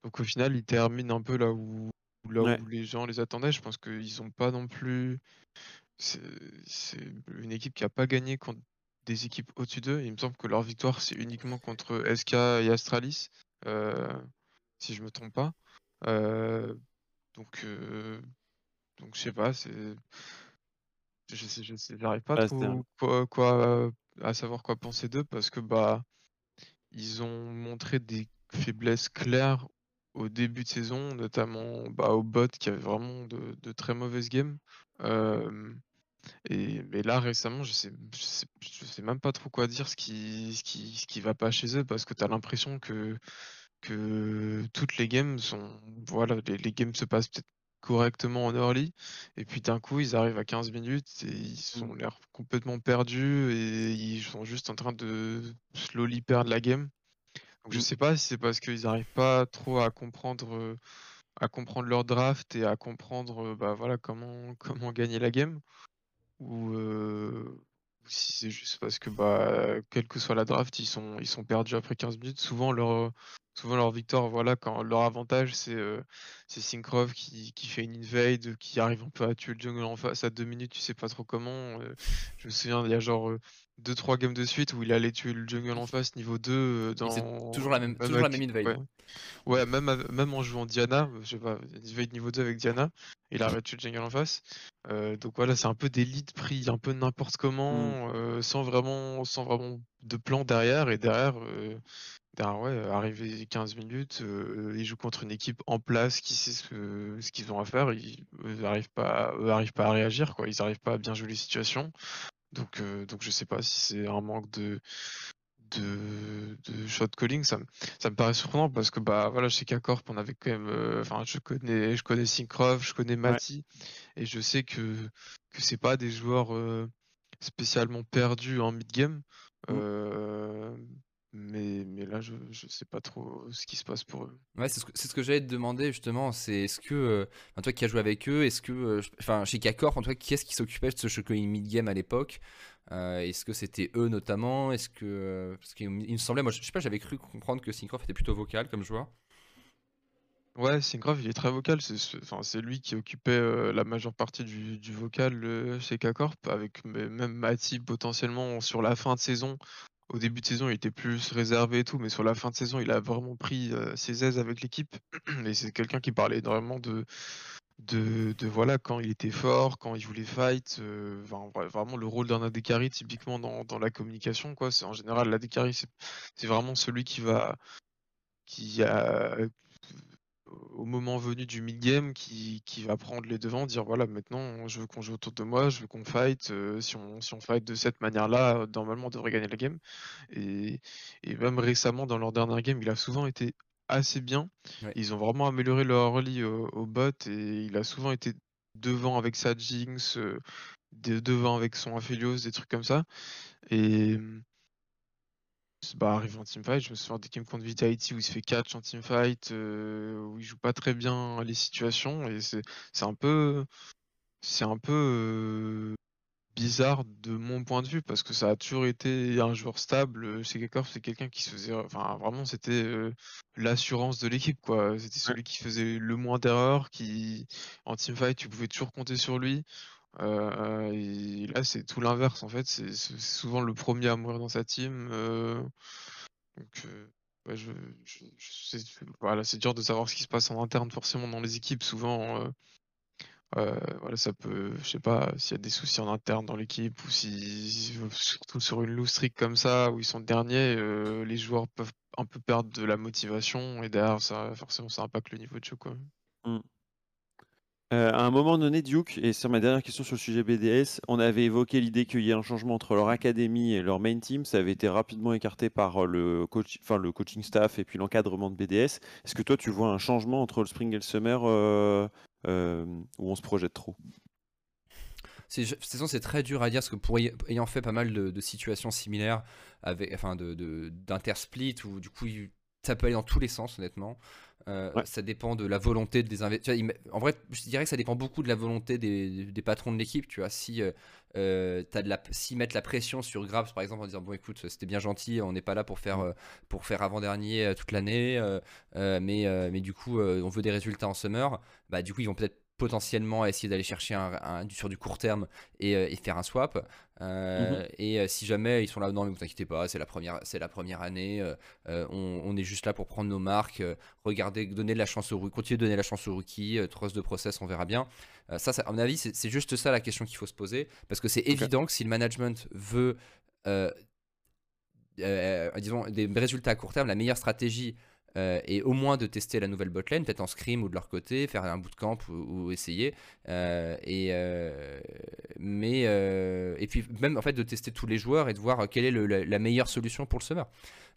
donc au final, ils terminent un peu là où, là où les gens les attendaient. Je pense qu'ils n'ont pas non plus. C'est une équipe qui n'a pas gagné contre des équipes au-dessus d'eux. Il me semble que leur victoire, c'est uniquement contre SK et Astralis, euh, si je me trompe pas. Euh, donc, donc je sais pas, c'est. Je sais, je sais, j'arrive pas trop quoi, quoi, à savoir quoi penser d'eux parce que bah ils ont montré des faiblesses claires au début de saison, notamment bah, au bot qui avait vraiment de, très mauvaises games. et mais là récemment, je sais, je sais, même pas trop quoi dire ce qui, ce qui, ce qui va pas chez eux parce que tu as l'impression que que toutes les games sont voilà les, les games se passent peut-être correctement en early. Et puis d'un coup, ils arrivent à 15 minutes et ils ont mmh. l'air complètement perdus et ils sont juste en train de slowly perdre la game. Donc je mmh. sais pas si c'est parce qu'ils n'arrivent pas trop à comprendre euh, à comprendre leur draft et à comprendre euh, bah voilà comment comment gagner la game ou euh, si c'est juste parce que bah quelle que soit la draft, ils sont ils sont perdus après 15 minutes. Souvent leur souvent leur victoire, voilà, quand leur avantage, c'est euh, Syncroft qui, fait une invade, qui arrive un peu à tuer le jungle en face à deux minutes, tu sais pas trop comment. Euh, je me souviens, il y a genre 2-3 euh, games de suite où il allait tuer le jungle en face niveau 2 euh, dans. toujours la même, toujours la même invade. Ouais, même, même en jouant Diana, je sais pas, invade niveau 2 avec Diana, il a tué le jungle en face. donc voilà, c'est un peu des leads pris un peu n'importe comment, mm. sans, vraiment, sans vraiment de plan derrière, et derrière ouais, arrivé 15 minutes, euh, ils jouent contre une équipe en place qui sait ce, ce qu'ils ont à faire. Ils n'arrivent pas, pas à réagir, quoi. Ils n'arrivent pas à bien jouer les situations. Donc, euh, donc je sais pas si c'est un manque de, de, de shot calling. Ça, ça me paraît surprenant parce que bah voilà, chez K-Corp, on avait quand même. Euh, enfin, je connais, je connais Syncroft, je connais Mati, et je sais que que c'est pas des joueurs spécialement perdus en mid game. Mmh Mais, mais là, je ne sais pas trop ce qui se passe pour eux. Ouais, c'est ce que, c'est ce que j'allais te demander justement. C'est est-ce que, euh, enfin, toi qui as joué avec eux, est-ce que, euh, enfin, chez K-Corp, en tout cas, qui est-ce qui s'occupait de ce Shokuin mid-game à l'époque? Euh, Est-ce que c'était eux notamment? Est-ce que, parce qu'il me semblait, moi, je sais pas, j'avais cru comprendre que Syncroft était plutôt vocal comme joueur. Ouais, Syncroft, il est très vocal. C'est ce- enfin, c'est lui qui occupait la majeure partie du, du vocal chez K-Corp, avec même Mati potentiellement sur la fin de saison. Au début de saison, il était plus réservé et tout, mais sur la fin de saison, il a vraiment pris euh, ses aises avec l'équipe. Et c'est quelqu'un qui parlait énormément de, de, de, voilà, quand il était fort, quand il voulait fight. euh, enfin, vra- vraiment le rôle d'un AD carry, typiquement dans, dans la communication, quoi. En général l'AD carry, c'est c'est vraiment celui qui va qui a au moment venu du mid-game qui, qui va prendre les devants, dire voilà maintenant je veux qu'on joue autour de moi, je veux qu'on fight, euh, si, on, si on fight de cette manière-là, normalement on devrait gagner la game. Et, et même récemment dans leur dernière game, il a souvent été assez bien. Ouais. Ils ont vraiment amélioré leur early au, au bot et il a souvent été devant avec sa Jinx, euh, de- devant avec son Aphelios, des trucs comme ça. Et bah, arrive en teamfight, je me souviens des games contre Vitality où il se fait catch en teamfight, euh, où il joue pas très bien les situations et c'est c'est un peu c'est un peu euh, bizarre de mon point de vue parce que ça a toujours été un joueur stable euh, chez Gekkorf, c'est quelqu'un qui se faisait enfin vraiment c'était euh, l'assurance de l'équipe quoi, c'était celui qui faisait le moins d'erreurs, qui en teamfight tu pouvais toujours compter sur lui. Euh, là, c'est tout l'inverse en fait. C'est souvent le premier à mourir dans sa team. euh, euh, voilà, c'est dur de savoir ce qui se passe en interne forcément dans les équipes. Souvent, voilà, ça peut, je sais pas, s'il y a des soucis en interne dans l'équipe ou surtout sur une loose streak comme ça où ils sont derniers, les joueurs peuvent un peu perdre de la motivation et derrière, ça, forcément, ça impacte le niveau de jeu quoi. Euh, à un moment donné, Duke, et c'est ma dernière question sur le sujet BDS, on avait évoqué l'idée qu'il y ait un changement entre leur académie et leur main team. Ça avait été rapidement écarté par euh, le, coach, enfin, le coaching staff et puis l'encadrement de BDS. Est-ce que toi, tu vois un changement entre le spring et le summer euh, où on se projette trop? C'est, très dur à dire parce que pour ayant fait pas mal de, situations similaires enfin, de, de- d'intersplit où du coup ça peut aller dans tous les sens, honnêtement. Euh, Ouais. Ça dépend de la volonté des investisseurs. En vrai, je dirais que ça dépend beaucoup de la volonté des, des patrons de l'équipe. Tu vois, si euh, euh, t'as de la, s'ils mettent la pression sur Graves, par exemple, en disant bon, écoute, c'était bien gentil, on n'est pas là pour faire euh, pour faire avant dernier toute l'année, euh, mais mais du coup, on veut des résultats en summer. Bah, du coup, ils vont peut-être potentiellement essayer d'aller chercher un, sur du court terme et, euh, et faire un swap. Euh, Et euh, si jamais ils sont là, non, mais vous inquiétez pas, c'est la première, c'est la première année, euh, on, on est juste là pour prendre nos marques, euh, regardez, donner de la chance aux rookies, continuer de donner la chance aux rookies, trust de process, on verra bien. Ça, ça, à mon avis, c'est juste ça la question qu'il faut se poser, parce que c'est évident que si le management veut disons, des résultats à court terme, la meilleure stratégie euh, est au moins de tester la nouvelle botlane, peut-être en scrim ou de leur côté, faire un bootcamp ou, ou essayer. Euh, et, euh, et puis même en fait de tester tous les joueurs et de voir quelle est la meilleure solution pour le summer.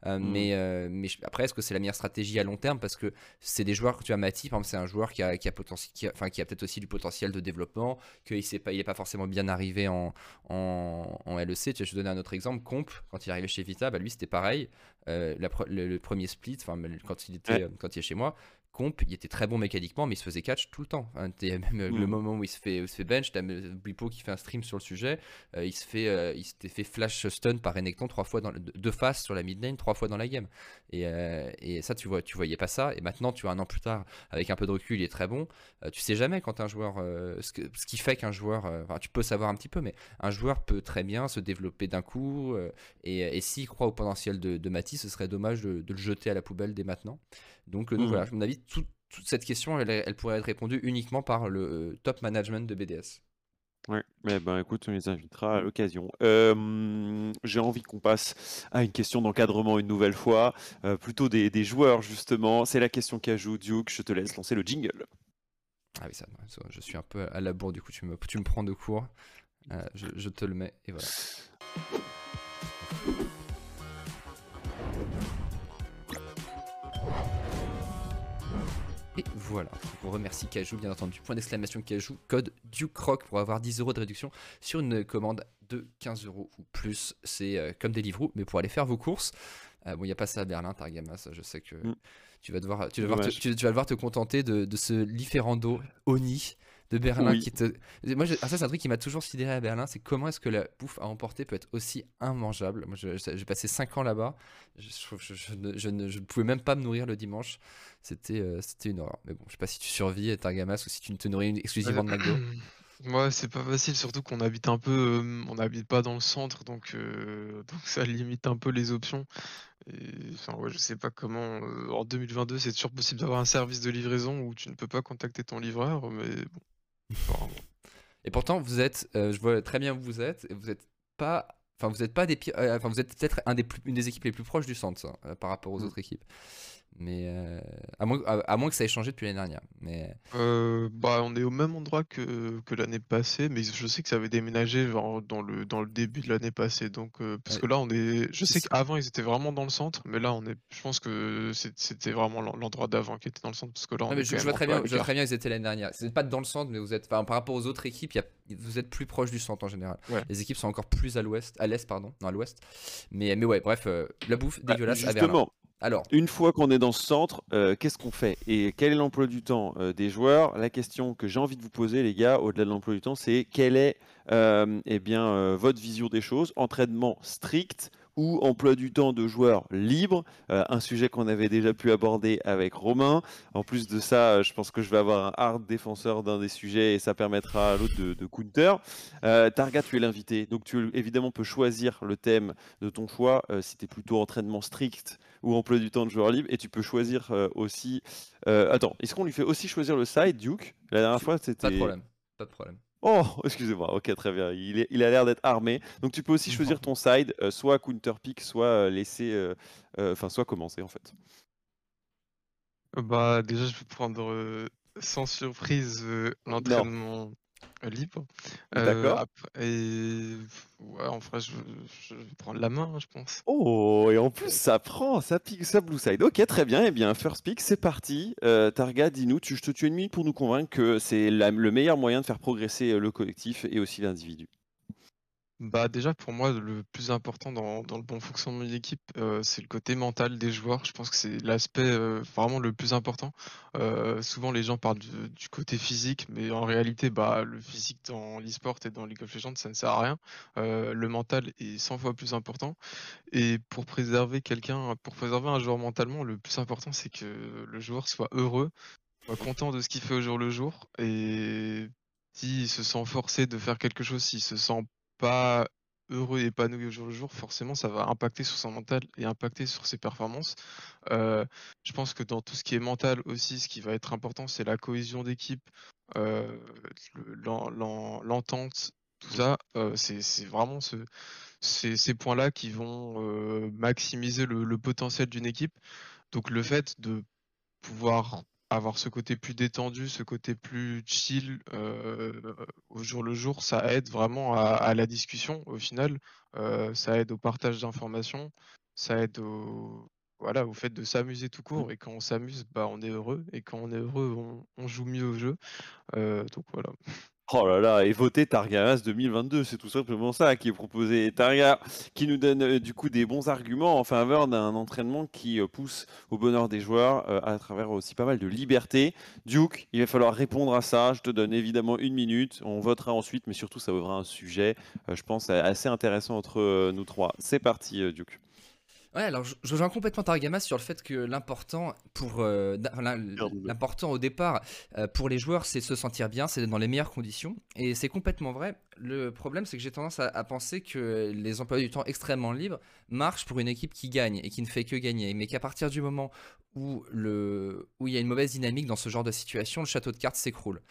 Euh, Mhm. Mais, euh, mais je- après, est-ce que c'est la meilleure stratégie à long terme? Parce que c'est des joueurs, tu as Mati, par exemple, c'est un joueur qui a, qui a, qui a, enfin, qui a peut-être aussi du potentiel de développement, qu'il n'est pas, il est pas forcément bien arrivé en, en, en LEC. Tu je vais te donner un autre exemple. Comp, quand il est arrivé chez Vita, bah, lui c'était pareil. Euh, la le, le premier split, quand il était Ouais. quand il est chez moi, Comp, il était très bon mécaniquement, mais il se faisait catch tout le temps. Hein, même euh, le Mhm. moment où il se fait, où il se fait bench, t'as euh, Bipo qui fait un stream sur le sujet. euh, il se fait, euh, il s'était fait flash stun par Renekton trois fois dans le- de de face sur la mid lane, trois fois dans la game. Et, euh, et ça, tu vois, tu voyais pas ça. Et maintenant, tu vois un an plus tard, avec un peu de recul, il est très bon. Tu sais jamais quand un joueur, ce, que- ce qui fait qu'un joueur, enfin, tu peux savoir un petit peu, mais un joueur peut très bien se développer d'un coup. et et s'il croit au potentiel de, de Matisse, ce serait dommage de, de le jeter à la poubelle dès maintenant. Donc, euh, donc Mhm. voilà, à mon avis, tout- toute cette question, elle, elle pourrait être répondue uniquement par le euh, top management de BDS. Ouais, mais ben écoute, on les invitera à l'occasion. Euh, J'ai envie qu'on passe à une question d'encadrement une nouvelle fois, euh, plutôt des, des joueurs justement. C'est la question qu'ajoute Duke. Je te laisse lancer le jingle. Ah oui, ça, ça, je suis un peu à la bourre, du coup, tu me, tu me prends de court. Euh, je, je te le mets, et voilà. Et voilà, on remercie Cajou, bien entendu. Point d'exclamation Cajou, code DukeRock pour avoir 10 euros de réduction sur une commande de 15 euros ou plus. C'est euh, comme Deliveroo, mais pour aller faire vos courses. Euh, bon, il n'y a pas ça à Berlin, Targamas. Je sais que Mm. tu vas devoir, tu vas devoir, te, Dommage. tu, tu vas devoir te contenter de, de ce Lieferando Oni de Berlin Oui. qui te. Moi, je- ah, ça, c'est un truc qui m'a toujours sidéré à Berlin. C'est comment est-ce que la bouffe à emporter peut être aussi immangeable. Moi, j'ai passé 5 ans là-bas. Je, je, ne, je ne- je ne pouvais même pas me nourrir le dimanche. C'était euh, c'était une horreur. Mais bon, je sais pas si tu survis à Targamas ou si tu ne te nourris exclusivement de McDo. Ouais, c'est pas facile, surtout qu'on habite un peu, euh, on n'habite pas dans le centre, donc, euh, donc ça limite un peu les options. Et enfin, ouais, je sais pas comment. euh, en 2022, c'est toujours possible d'avoir un service de livraison où tu ne peux pas contacter ton livreur, mais bon. Bon. Et pourtant, vous êtes, euh, je vois très bien où vous êtes, et vous êtes pas, enfin, vous êtes pas des pires, euh, enfin, vous êtes peut-être un des plus- une des équipes les plus proches du centre ça, euh, par rapport aux Mm. autres équipes. Mais euh, à, moins, à, à moins que ça ait changé depuis l'année dernière. Mais Euh, bah, on est au même endroit que, que l'année passée, mais je sais que ça avait déménagé genre, dans le, dans le début de l'année passée. Donc, euh, parce Ouais. que là, on est. Je sais qu'avant, ils étaient vraiment dans le centre, mais là, on est. Je pense que c'était vraiment l'en- l'endroit d'avant qui était dans le centre, parce que là, on Non, mais est je, vois très bien, à je vois très bien, ils étaient l'année dernière. Vous n'êtes pas dans le centre, mais vous êtes, enfin, par rapport aux autres équipes, il y a- vous êtes plus proche du centre en général. Ouais. Les équipes sont encore plus à l'ouest, à l'est, pardon, non à l'ouest. Mais, mais ouais, bref, la bouffe Bah, dégueulasse à Berlin. Alors, Une fois qu'on est dans ce centre, euh, qu'est-ce qu'on fait? Et quel est l'emploi du temps euh, des joueurs? La question que j'ai envie de vous poser, les gars, au-delà de l'emploi du temps, c'est quelle est euh, eh bien, votre vision des choses? Entraînement strict ou emploi du temps de joueurs libre Un sujet qu'on avait déjà pu aborder avec Romain. En plus de ça, je pense que je vais avoir un hard défenseur d'un des sujets et ça permettra à l'autre de, de counter. Targa, tu es l'invité, donc tu évidemment peux choisir le thème de ton choix. Si tu es plutôt entraînement strict ou emploi du temps de joueur libre et tu peux choisir euh, aussi. euh, attends, est-ce qu'on lui fait aussi choisir le side, Duke? La dernière fois, c'était. pas de problème. Pas de problème. Oh, excusez-moi, ok, très bien. Il, est- il a l'air d'être armé. Donc tu peux aussi choisir ton side, euh, soit counter pick, soit euh, laisser. euh, euh, Enfin, soit commencer en fait. Bah, déjà, je vais prendre euh, sans surprise euh, l'entraînement libre. Euh, D'accord. après- et ouais, en vrai, je, je vais prendre la main, je pense. Oh, et en plus, ça prend, ça pique, ça blue side. Ok, très bien. Eh bien, first pick, c'est parti. Euh, Targa, dis-nous, tu, je te tue une minute pour nous convaincre que c'est le meilleur moyen de faire progresser euh, le collectif et aussi l'individu. Bah déjà pour moi le plus important dans, le bon fonctionnement d'une équipe euh, c'est le côté mental des joueurs. Je pense que c'est l'aspect euh, vraiment le plus important. Euh, souvent les gens parlent du, du côté physique mais en réalité bah le physique dans l'e-sport et dans League of Legends ça ne sert à rien. Euh, le mental est 100 fois plus important et pour préserver quelqu'un, pour préserver un joueur mentalement le plus important c'est que le joueur soit heureux, soit content de ce qu'il fait au jour le jour et s'il se sent forcé de faire quelque chose, s'il se sent pas heureux et épanoui au jour le jour, forcément ça va impacter sur son mental et impacter sur ses performances. Euh, je pense que dans tout ce qui est mental aussi, ce qui va être important, c'est la cohésion d'équipe, euh, le- l'en- l'en- l'entente, tout ça. euh, c'est vraiment ce, ces, points-là qui vont euh, maximiser le potentiel d'une équipe. Donc le fait de pouvoir avoir ce côté plus détendu, ce côté plus chill euh, au jour le jour, ça aide vraiment à, à la discussion au final. Euh, ça aide au partage d'informations, ça aide au, voilà, au fait de s'amuser tout court. Et quand on s'amuse, bah, on est heureux. Et quand on est heureux, on, on joue mieux au jeu. Euh, donc voilà. Oh là là, et voter Targamas 2022, c'est tout simplement ça qui est proposé. Targa qui nous donne euh, du coup des bons arguments en faveur d'un entraînement qui euh, pousse au bonheur des joueurs euh, à travers aussi pas mal de liberté. Duke, il va falloir répondre à ça. Je te donne évidemment une minute. On votera ensuite, mais surtout ça ouvrira un sujet, je pense, assez intéressant entre nous trois. C'est parti, Duke. Ouais, alors je, je rejoins complètement Targamas sur le fait que l'important pour euh, l'important au départ euh, pour les joueurs, c'est de se sentir bien, c'est d'être dans les meilleures conditions, et c'est complètement vrai. Le problème, c'est que j'ai tendance à, à penser que les emplois du temps extrêmement libres marchent pour une équipe qui gagne et qui ne fait que gagner, mais qu'à partir du moment où le où il y a une mauvaise dynamique dans ce genre de situation, le château de cartes s'écroule.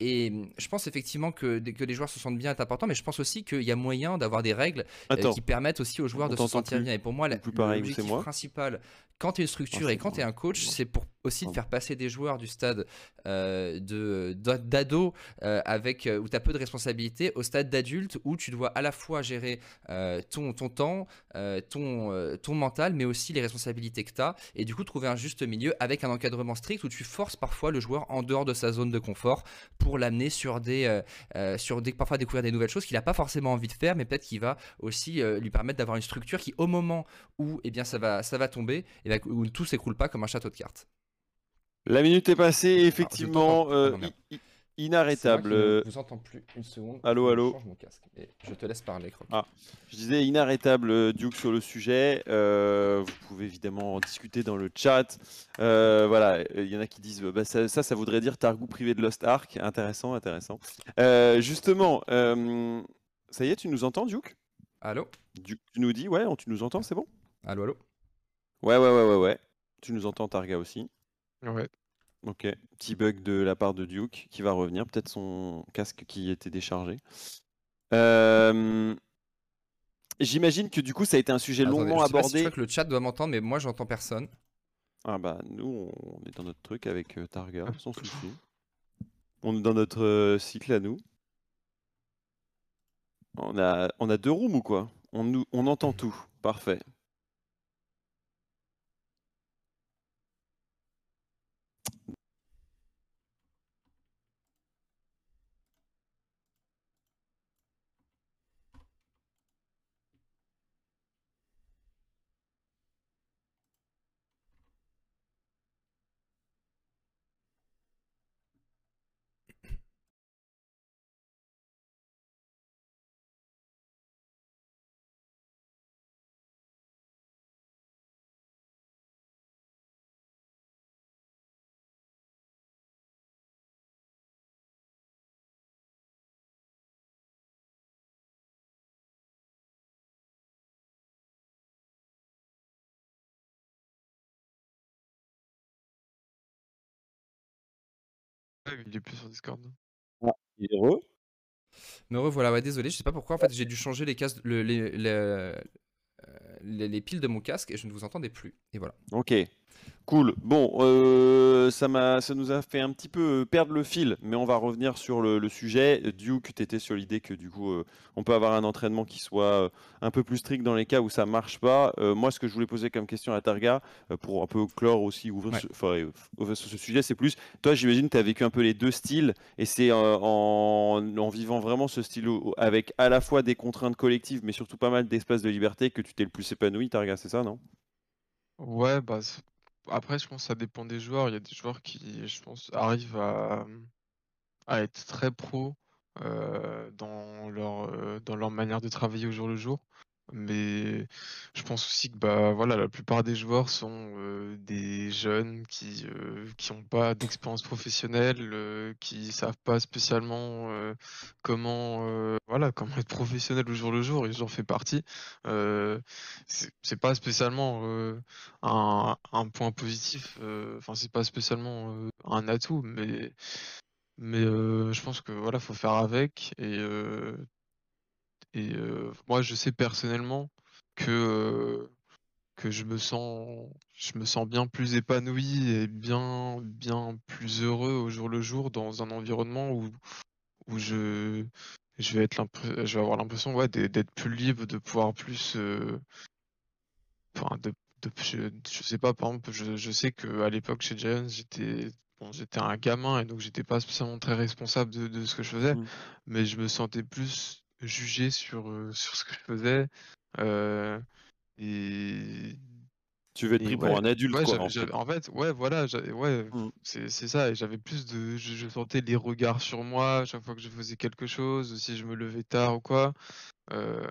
Et hum, je pense effectivement que que les joueurs se sentent bien est important, mais je pense aussi qu'il y a moyen d'avoir des règles euh, qui permettent aussi aux joueurs de se sentir plus. bien. Et pour moi, l'objectif principal, quand tu es une structure Ah, et quand tu es un coach, c'est pour aussi de faire passer des joueurs du stade euh, d'ado euh, avec euh, où tu as peu de responsabilités au stade d'adulte où tu dois à la fois gérer euh, ton, ton temps, ton, ton mental, mais aussi les responsabilités que tu as, et du coup trouver un juste milieu avec un encadrement strict où tu forces parfois le joueur en dehors de sa zone de confort pour l'amener sur des, sur des, parfois découvrir des nouvelles choses qu'il n'a pas forcément envie de faire, mais peut-être qu'il va aussi lui permettre d'avoir une structure qui, au moment où eh bien, ça, va, ça va tomber, et où tout s'écroule pas comme un château de cartes. La minute est passée, je effectivement, euh, inarrêtable. euh, ne vous entends plus une seconde. Allô, Je allô change mon casque. Et je te laisse parler, Croc. Ah. Je disais inarrêtable euh, Duke sur le sujet. Euh, vous pouvez évidemment en discuter dans le chat. Euh, voilà, il y en a qui disent bah, ça, ça, ça voudrait dire Targou privé de Lost Ark. Intéressant, intéressant. Euh, justement, euh, ça y est, tu nous entends, Duke? Allô? Duke, Tu nous dis, ouais, tu nous entends, c'est bon? Allô, allô? Ouais, ouais, ouais, ouais, ouais. Tu nous entends, Targa aussi. Ouais. Ok, petit bug de la part de Duke qui va revenir, peut-être son casque qui était déchargé. Euh, J'imagine que du coup ça a été un sujet Attendez, longuement je sais pas si abordé. tu vois que le chat doit m'entendre, mais moi j'entends personne. Ah bah nous on est dans notre truc avec euh, Targa, Ah. sans souci. On est dans notre euh, cycle à nous. On a, on a deux rooms ou quoi? On, nous, on entend tout, parfait. Ouais, il est plus sur Discord. Il est heureux Me revoilà, ouais, désolé, je sais pas pourquoi. En fait, j'ai dû changer les, casques, le- les, les, euh, les- les piles de mon casque et je ne vous entendais plus. Et voilà. Ok, cool. Bon, euh, ça, m'a, ça nous a fait un petit peu euh, perdre le fil, mais on va revenir sur le, le sujet. Duke, tu étais sur l'idée que du coup, euh, on peut avoir un entraînement qui soit un peu plus strict dans les cas où ça marche pas. Euh, moi, ce que je voulais poser comme question à Targa, pour un peu clore aussi, ouvrir, Ouais. ce- ouvrir sur ce sujet, c'est plus, toi, j'imagine, tu as vécu un peu les deux styles, et c'est en, en vivant vraiment ce style avec à la fois des contraintes collectives, mais surtout pas mal d'espace de liberté que tu t'es le plus épanoui, Targa, c'est ça, non? Ouais, bah après je pense que ça dépend des joueurs. Il y a des joueurs qui, je pense, arrivent à, être très pro euh, euh, dans leur manière de travailler au jour le jour. Mais je pense aussi que bah voilà, la plupart des joueurs sont euh, des jeunes qui euh, qui ont pas d'expérience professionnelle, euh, qui savent pas spécialement euh, comment voilà comment être professionnel au jour le jour. Et j'en fais partie. C'est pas spécialement un, un point positif. Enfin, c'est pas spécialement un atout, mais mais je pense que voilà, faut faire avec. Et et euh, moi, je sais personnellement que euh, que je me sens je me sens bien plus épanoui et bien bien plus heureux au jour le jour dans un environnement où où je je vais être je vais avoir l'impression ouais d'être plus libre de pouvoir plus euh, enfin de, de je, je sais pas par exemple je, je sais que à l'époque chez Giants j'étais bon j'étais un gamin et donc j'étais pas spécialement très responsable de, de ce que je faisais Mm. mais je me sentais plus jugé sur euh, sur ce que je faisais euh, et Tu veux être pris ouais, pour un adulte, ouais, quoi. en fait. en fait, ouais, voilà, ouais, Mm. c'est ça. Et j'avais plus de, je, je sentais les regards sur moi chaque fois que je faisais quelque chose, si je me levais tard ou quoi, euh,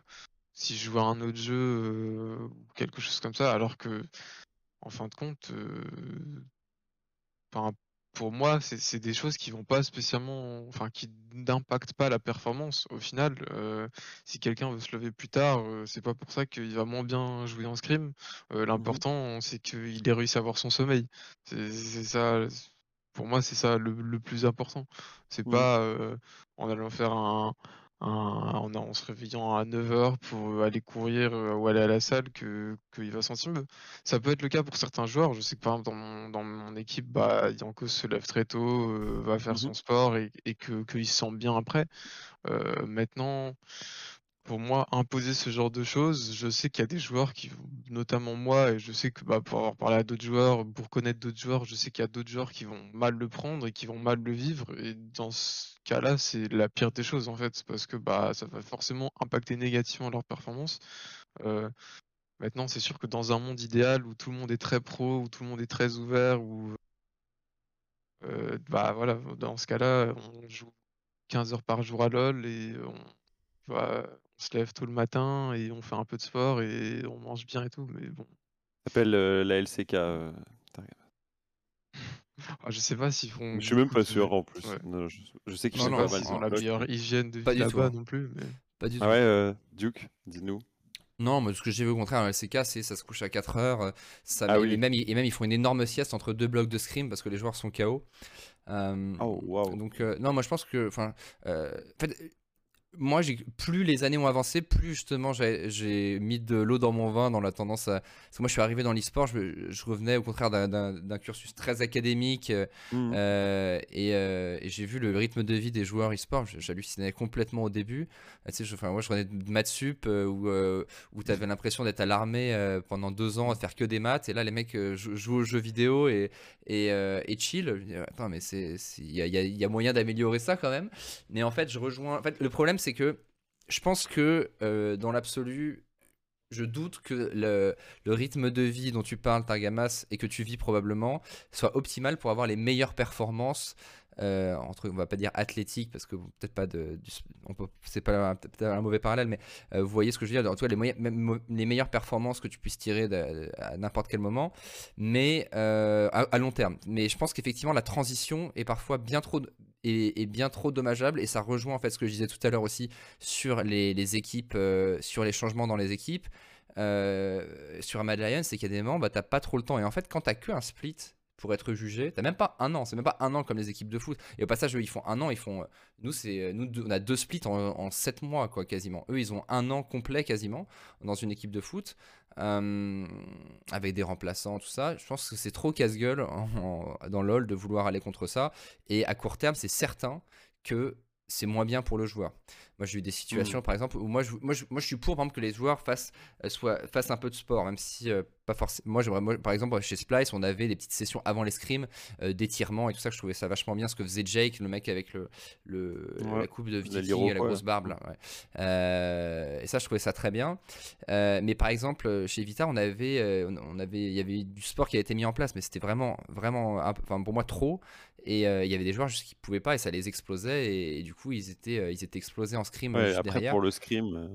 si je jouais à un autre jeu ou quelque chose comme ça. Alors que, en fin de compte, enfin, pour moi, c'est des choses qui vont pas spécialement, enfin, qui n'impactent pas la performance. Au final, euh, si quelqu'un veut se lever plus tard, euh, c'est pas pour ça qu'il va moins bien jouer en scrim. Euh, L'important, c'est qu'il ait réussi à avoir son sommeil. C'est ça. Pour moi, c'est ça le, le plus important. C'est Mhm. pas euh, en allant faire un, en, en se réveillant à 9h pour aller courir ou aller à la salle que qu'il va sentir mieux. Ça peut être le cas pour certains joueurs. Je sais que par exemple dans mon, dans mon équipe, bah, Yanko se lève très tôt, va faire Mmh son sport et, et que qu'il se sent bien après. maintenant, pour moi, imposer ce genre de choses, je sais qu'il y a des joueurs qui, notamment moi, et je sais que bah, pour avoir parlé à d'autres joueurs, pour connaître d'autres joueurs, je sais qu'il y a d'autres joueurs qui vont mal le prendre et qui vont mal le vivre. Et dans ce cas-là, c'est la pire des choses en fait, parce que bah, ça va forcément impacter négativement leur performance. Euh, maintenant, c'est sûr que dans un monde idéal où tout le monde est très pro, où tout le monde est très ouvert, où euh, bah voilà, dans ce cas-là, on joue 15 heures par jour à LoL et on va on se lève tôt le matin et on fait un peu de sport et on mange bien et tout, mais bon. Appelle euh, la LCK. euh, Ah, je sais pas s'ils font. Je suis même pas sûr en plus. Ouais. Non, je, je sais qu'ils sont pas pas mal. la meilleure hygiène de Pas vie du tout, là-bas non plus. Mais... Pas du tout. Ah ouais, euh, Duke, dis-nous. Non, moi, ce que j'ai vu au contraire dans le LCK, c'est ça se couche à 4 heures. euh, Ça Ah met- oui. et, même, ils- et même ils font une énorme sieste entre deux blocs de scrim parce que les joueurs sont KO. Euh, Oh, waouh. Donc, euh, non, moi je pense que. Enfin, euh, en fait, moi, plus les années ont avancé, plus justement j'ai mis de l'eau dans mon vin dans la tendance à. Parce que moi, je suis arrivé dans l'e-sport, je, je revenais au contraire d'un- cursus très académique euh, Mhm. euh, et, euh, et j'ai vu le rythme de vie des joueurs e-sport, j'hallucinais complètement au début. Euh, tu sais, je, enfin, moi, je revenais de maths sup euh, où, où tu avais l'impression d'être à l'armée pendant deux ans à faire que des maths, et là, les mecs jou- jouent aux jeux vidéo et, et, et chill. Attends, mais il y y a moyen d'améliorer ça quand même. Mais en fait, je rejoins. En fait, le problème, c'est que je pense que euh, dans l'absolu, je doute que le, le rythme de vie dont tu parles, Targamas, et que tu vis probablement, soit optimal pour avoir les meilleures performances. Euh, entre, on va pas dire athlétique parce que peut-être pas de, on peut, c'est pas un, un mauvais parallèle, mais euh, vous voyez ce que je veux dire. En tout cas, les, moyens- même les meilleures performances que tu puisses tirer à n'importe quel moment, mais euh, à, long terme. Mais je pense qu'effectivement, la transition est parfois bien trop est, est bien trop dommageable et ça rejoint en fait ce que je disais tout à l'heure aussi sur les, les équipes, euh, sur les changements dans les équipes. Sur un Mad Lions, c'est qu'il y a des moments, bah, t'as pas trop le temps. Et en fait, quand t'as que un split pour être jugé, t'as même pas un an, c'est même pas un an comme les équipes de foot. Et au passage, eux, ils font un an, ils font. euh, Nous, c'est nous, deux- on a deux splits en, en sept mois, quoi, quasiment. Eux, ils ont un an complet, quasiment, dans une équipe de foot, euh, avec des remplaçants, tout ça. Je pense que c'est trop casse-gueule dans LoL de vouloir aller contre ça. Et à court terme, c'est certain que c'est moins bien pour le joueur. Moi, j'ai eu des situations, par exemple, où moi je, moi, je, moi, je suis pour, par exemple, que les joueurs fassent, euh, soient- fassent un peu de sport, même si euh, pas forcément. Moi, j'aimerais, par exemple, chez Splice, on avait des petites sessions avant les scrims, euh, d'étirement et tout ça. Je trouvais ça vachement bien ce que faisait Jake, le mec avec le, le Ouais, la coupe de viking, l'Iroquois, la grosse barbe. Là, ouais. Euh, et ça, je trouvais ça très bien. Euh, mais par exemple, chez Vita, on avait, euh, on avait, il y avait du sport qui a été mis en place, mais c'était vraiment, vraiment, enfin pour moi trop. Et il y avait des joueurs juste qui pouvaient pas et ça les explosait et, et du coup ils étaient, ils étaient explosés en scrim Ouais, après, derrière. pour le scrim.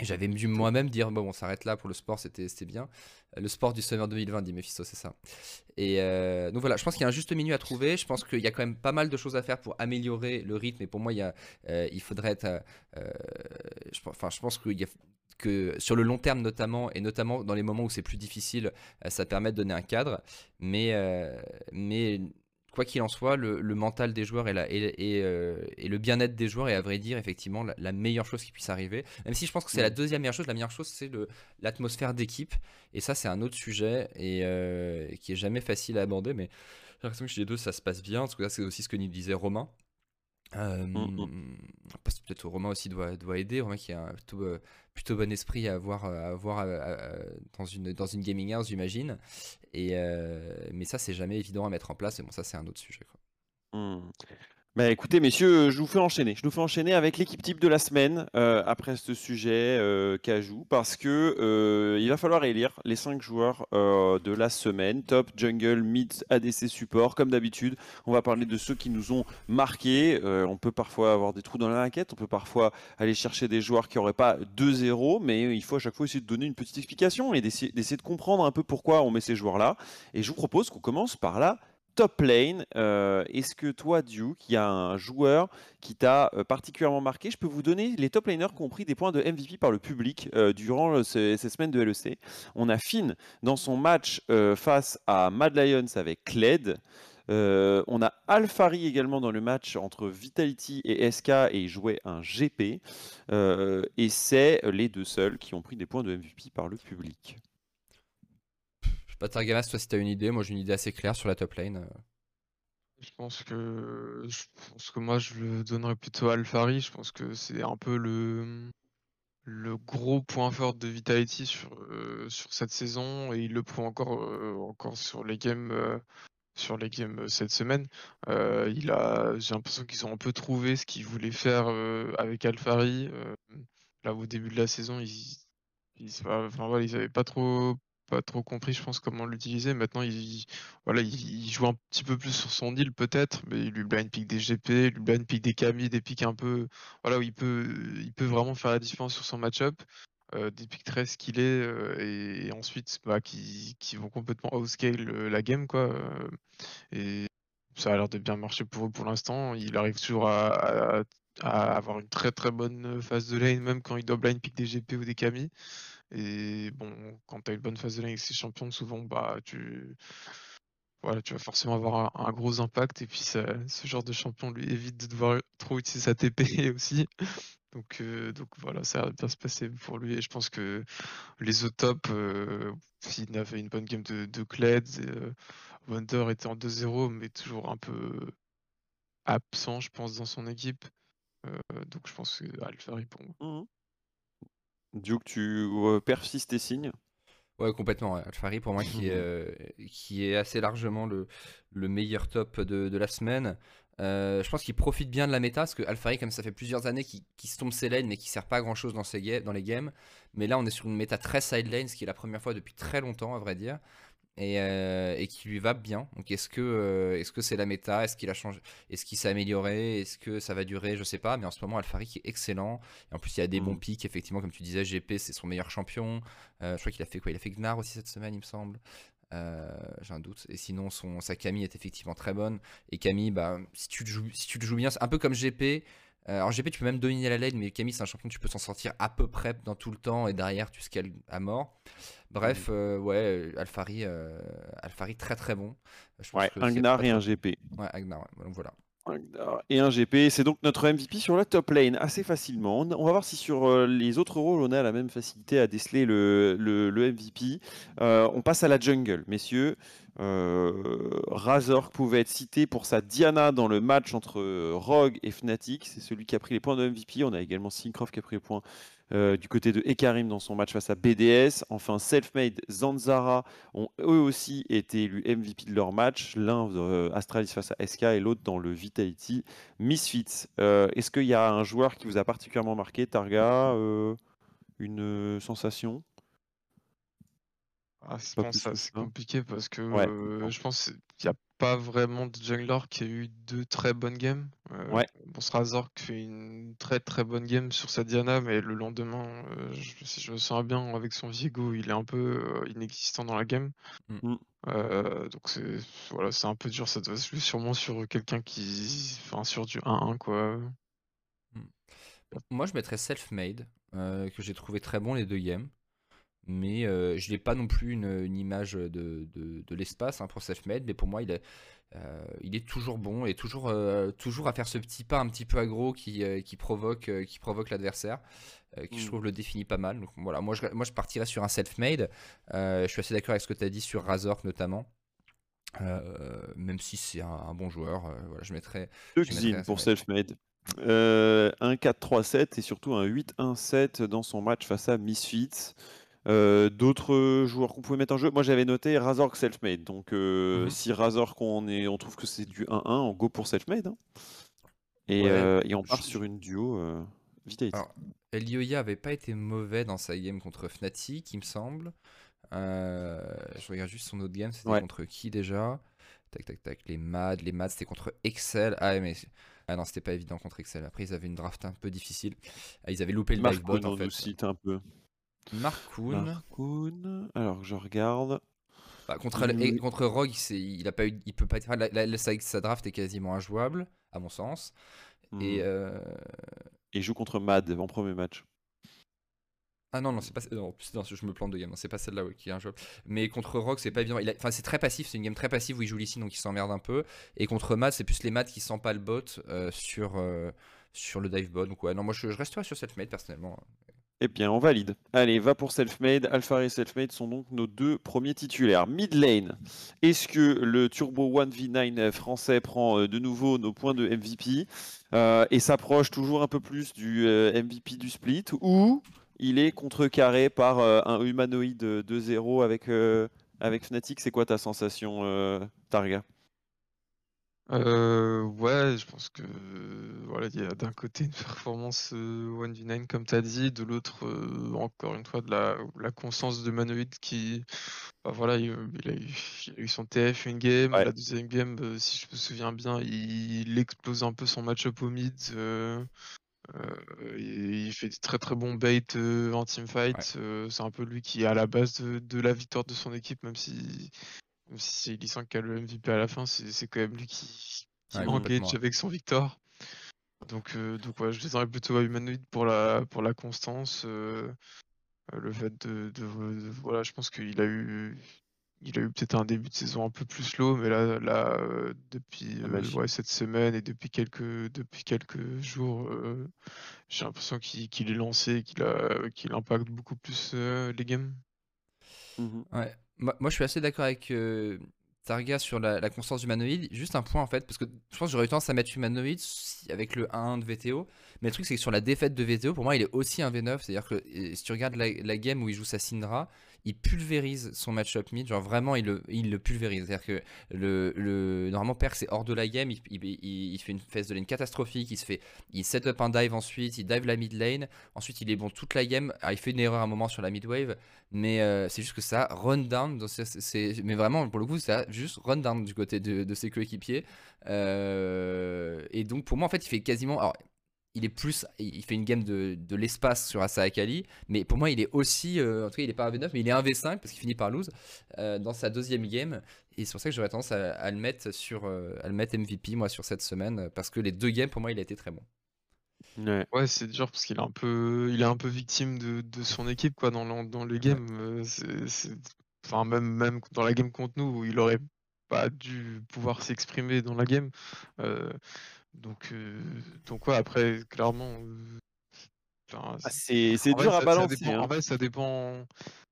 J'avais dû moi-même dire bon, on s'arrête là pour le sport, c'était bien. Le sport du Summer 2020, dit Mephisto, c'est ça. Et euh, donc voilà, je pense qu'il y a un juste milieu à trouver. Je pense qu'il y a quand même pas mal de choses à faire pour améliorer le rythme. Et pour moi, il, euh, faudrait être. euh, je, enfin, je pense que sur le long terme notamment, et notamment dans les moments où c'est plus difficile, ça permet de donner un cadre. Mais, mais quoi qu'il en soit, le, le mental des joueurs et, la- et, et, euh, et le bien-être des joueurs est à vrai dire effectivement la, la meilleure chose qui puisse arriver. Même si je pense que c'est la Mm. deuxième meilleure chose, la meilleure chose c'est l'atmosphère d'équipe. Et ça c'est un autre sujet et euh, qui est jamais facile à aborder. Mais j'ai l'impression que chez les deux ça se passe bien. Parce que là c'est aussi ce que nous disait Romain. Euh, Mm, que peut-être Romain aussi doit, doit aider. Romain qui a un plutôt, plutôt bon esprit à avoir, à avoir dans, une, dans une gaming house, j'imagine. Et, euh, mais ça, c'est jamais évident à mettre en place. Et bon, ça, c'est un autre sujet. Quoi. Hmm. Bah écoutez messieurs, je vous fais enchaîner. Je nous fais enchaîner avec l'équipe type de la semaine euh, après ce sujet euh, Cajou parce que euh, il va falloir élire les 5 joueurs euh, de la semaine, top, jungle, mid, ADC, support. Comme d'habitude, on va parler de ceux qui nous ont marqués. On peut parfois avoir des trous dans la raquette, on peut parfois aller chercher des joueurs qui n'auraient pas 2-0, mais il faut à chaque fois essayer de donner une petite explication et d'essayer de comprendre un peu pourquoi on met ces joueurs-là. Et je vous propose qu'on commence par la top lane. Euh, Est-ce que toi, Duke, il y a un joueur qui t'a euh, particulièrement marqué? Je peux vous donner les top laners qui ont pris des points de MVP par le public euh, durant ce- ces semaines de LEC. On a Finn dans son match face à Mad Lions avec Kled. Euh, on a Alfari également dans le match entre Vitality et SK et il jouait un GP. Et c'est les deux seuls qui ont pris des points de MVP par le public. Targamas, toi si t'as une idée, moi j'ai une idée assez claire sur la top lane. Je pense que je pense que moi je le donnerais plutôt à Alfari. Je pense que c'est un peu le le gros point fort de Vitality sur, euh, sur cette saison et il le prouve encore, euh, encore sur les games euh, sur les games cette semaine. il a j'ai l'impression qu'ils ont un peu trouvé ce qu'ils voulaient faire avec Alfari. là au début de la saison, ils ils, ils avaient pas trop pas trop compris, je pense, comment l'utiliser. Maintenant, il, voilà, il, joue un petit peu plus sur son deal, peut-être, mais il lui blind pick des GP, il lui blind pick des Kami, des picks un peu. Voilà, où il peut, il peut vraiment faire la différence sur son match-up. Euh, des picks très skillés euh, et, ensuite bah, qui, qui, vont complètement outscale euh, la game quoi et ça a l'air de bien marcher pour eux pour l'instant il arrive toujours à, avoir une très très bonne phase de lane même quand il doit blind pick des GP ou des Kami et bon, quand tu as une bonne phase de lane avec ces champions, souvent, bah, tu, voilà, tu vas forcément avoir un, gros impact. Et puis, ce genre de champion lui évite de devoir trop utiliser sa TP aussi. Donc, euh, donc voilà, ça va bien se passer pour lui. Et je pense que les autres top, euh, s'il avait une bonne game de, de Kled, euh, Wonder était en 2-0, mais toujours un peu absent, je pense, dans son équipe. donc je pense que pour moi. Mmh Duke, tu persistes et signes Ouais, complètement. Alfari, pour moi, qui est, euh, qui est assez largement le, le meilleur top de, de la semaine. Euh, je pense qu'il profite bien de la méta, parce que Alfari, comme ça fait plusieurs années qu'il se tombe ses lanes, mais qui sert pas à grand chose dans, ses dans les games. Mais là, on est sur une méta très side lane, ce qui est la première fois depuis très longtemps, à vrai dire et, euh, et, qui lui va bien. Donc est-ce que euh, est-ce que c'est la méta? Est-ce qu'il a changé? Est-ce qu'il s'est amélioré? Est-ce que ça va durer? Je sais pas. Mais en ce moment, Alfari qui est excellent. Et en plus, il y a des bons mm. pics. Effectivement, comme tu disais, GP c'est son meilleur champion. Euh, je crois qu'il a fait quoi? Il a fait Gnar aussi cette semaine, il me semble. j'ai un doute. Et sinon, son, sa Camille est effectivement très bonne. Et Camille, bah, si tu le joues, si tu le joues bien, c'est un peu comme GP. alors GP, tu peux même dominer la lane, mais Camille, c'est un champion, tu peux s'en sortir à peu près dans tout le temps. Et derrière, tu scales à mort. Bref, euh, ouais, euh, Alfari, euh, Alfari très très bon. ouais, un Gnar et un GP. Ouais, un Gnar, voilà. Un Gnar et un GP, c'est donc notre MVP sur la top lane assez facilement. On va voir si sur les autres rôles on a la même facilité à déceler le, le, MVP. on passe à la jungle, messieurs. Razor pouvait être cité pour sa Diana dans le match entre Rogue et Fnatic. C'est celui qui a pris les points de MVP. On a également Syncroft qui a pris les points euh, du côté de Ekarim dans son match face à BDS. Enfin, Selfmade, Zanzara ont eux aussi été élus MVP de leur match. L'un euh, Astralis face à SK et l'autre dans le Vitality Misfits. Euh, est-ce qu'il y a un joueur qui vous a particulièrement marqué, Targa Une sensation? Ah, c'est compliqué parce que je pense qu'il n'y a pas vraiment de jungler qui a eu deux très bonnes games. Euh, ouais. Bon, Razor qui fait une très très bonne game sur sa Diana, mais le lendemain, euh, je, si je me sens bien avec son Viego, il est un peu euh, inexistant dans la game. Mm. donc c'est voilà, c'est un peu dur. Ça doit se jouer sûrement sur quelqu'un qui, enfin sur du 1-1 quoi. Mm. Moi, je mettrais Self-Made, que j'ai trouvé très bon les deux games mais euh, je n'ai pas non plus une, image de, de, l'espace hein, pour Selfmade, mais pour moi, il est, euh, il est toujours bon et toujours, euh, toujours à faire ce petit pas un petit peu aggro qui, qui provoque, qui provoque l'adversaire, qui je mm. trouve le définit pas mal. Donc voilà, moi je, moi je partirais sur un Selfmade. je suis assez d'accord avec ce que tu as dit sur Razor notamment. même si c'est un, bon joueur, voilà, je mettrais. Deux pour Selfmade. un 4-3-7 et surtout un 8-1-7 dans son match face à Misfits. Euh, d'autres joueurs qu'on pouvait mettre en jeu, moi j'avais noté Razork Selfmade. Donc euh, mhm. si Razork on, est, on trouve que c'est du 1-1, on go pour Selfmade. Hein. Et, euh, et, on part sur une duo Vitality. Alors, Elioya avait pas été mauvais dans sa game contre Fnatic, il me semble. je regarde juste son autre game, c'était contre qui déjà? Tac tac tac, les MAD, les MAD c'était contre Excel. Ah mais ah non, c'était pas évident contre Excel. Après ils avaient une draft un peu difficile. Ah, ils avaient loupé le divebot en fait. cite un peu. Markoun. Alors je regarde. Bah, contre, contre Rogue, il, a pas eu, il peut pas être. La, sa, draft est quasiment injouable, à mon sens. Et, hmm. euh... Et il joue contre Mad en premier match. Ah non, non, c'est pas. Non, non, je me plante de game. Non, c'est pas celle-là ouais, qui est un jeu. Mais contre Rock, c'est pas évident. Il a- Enfin, c'est très passif. C'est une game très passive où il joue ici, donc il s'emmerde un peu. Et contre Matt, c'est plus les maths qui sent pas le bot euh, sur, euh, sur le dive bot. Donc ouais, non, moi je, je resterai sur Selfmade personnellement. Eh bien, on valide. Allez, va pour Selfmade. Alpha et Selfmade sont donc nos deux premiers titulaires. Mid lane, est-ce que le Turbo 1v9 français prend euh, de nouveau nos points de MVP euh, et s'approche toujours un peu plus du euh, MVP du split ou il est contrecarré par un humanoïde 2-0 avec, avec Fnatic? C'est quoi ta sensation, Targa? Euh, ouais, je pense que voilà, il y a d'un côté une performance euh, 1v9 comme tu as dit, de l'autre euh, encore une fois de la, la constance de Manoïd qui bah, voilà, il, il a eu, il a eu son TF une game, Ouais. la deuxième game, euh, si je me souviens bien, il, il explose un peu son match-up au mid. euh, euh, il, fait des très très bons bait euh, en teamfight. euh, c'est un peu lui qui est à la base de, de la victoire de son équipe, même si même si c'est Lee qui a le MVP à la fin, c'est quand même lui qui, qui Ouais, engage avec son victoire. Donc, euh, donc ouais, je les aurais plutôt à Humanoid pour la, pour la constance. euh, euh, le fait de, de- de- voilà, je pense qu'il a eu, il a eu peut-être un début de saison un peu plus slow, mais là, là euh, depuis euh, magie. ouais, cette semaine et depuis quelques, depuis quelques jours, euh, j'ai l'impression qu'il est lancé, qu'il a, qu'il impacte beaucoup plus euh, les games. Mhm. Ouais. Moi, moi, je suis assez d'accord avec euh, Targa sur la, la constance humanoïde. Juste un point en fait, parce que je pense que j'aurais eu tendance à mettre humanoïde avec le 1 de VTO. Mais le truc, c'est que sur la défaite de VTO, pour moi, il est aussi un V9. C'est-à-dire que si tu regardes la, la game où il joue sa Syndra, il pulvérise son match-up mid. Genre vraiment, il le, il le pulvérise. C'est-à-dire que le, le, normalement, Perk, c'est hors de la game. Il, il, fait une phase de lane catastrophique. Il se fait, il set up un dive ensuite. Il dive la mid lane. Ensuite, il est bon toute la game. Ah, il fait une erreur à un moment sur la mid wave. Mais euh, c'est juste que ça run down. mais vraiment, pour le coup, ça juste run down du côté de, ses coéquipiers. Euh, et donc, pour moi, en fait, il fait quasiment. Il est plus. Il fait une game de, de l'espace sur Asa Akali. Mais pour moi, il est aussi. euh, en tout cas, il est pas un V9, mais il est un V5 parce qu'il finit par lose euh, dans sa deuxième game. Et c'est pour ça que j'aurais tendance à, à le mettre sur, euh, à le mettre MVP, moi, sur cette semaine. Parce que les deux games, pour moi, il a été très bon. Ouais. Ouais, c'est dur parce qu'il est un peu, il est un peu victime de, de son équipe quoi dans, le- dans les games. c'est, c'est- enfin même même dans la game contre nous où il aurait pas dû pouvoir s'exprimer dans la game. euh, donc euh, donc ouais après clairement. euh, enfin, Ah, c'est- vrai, dur à ça- ça balancer. dépend- hein. En vrai, ça dépend.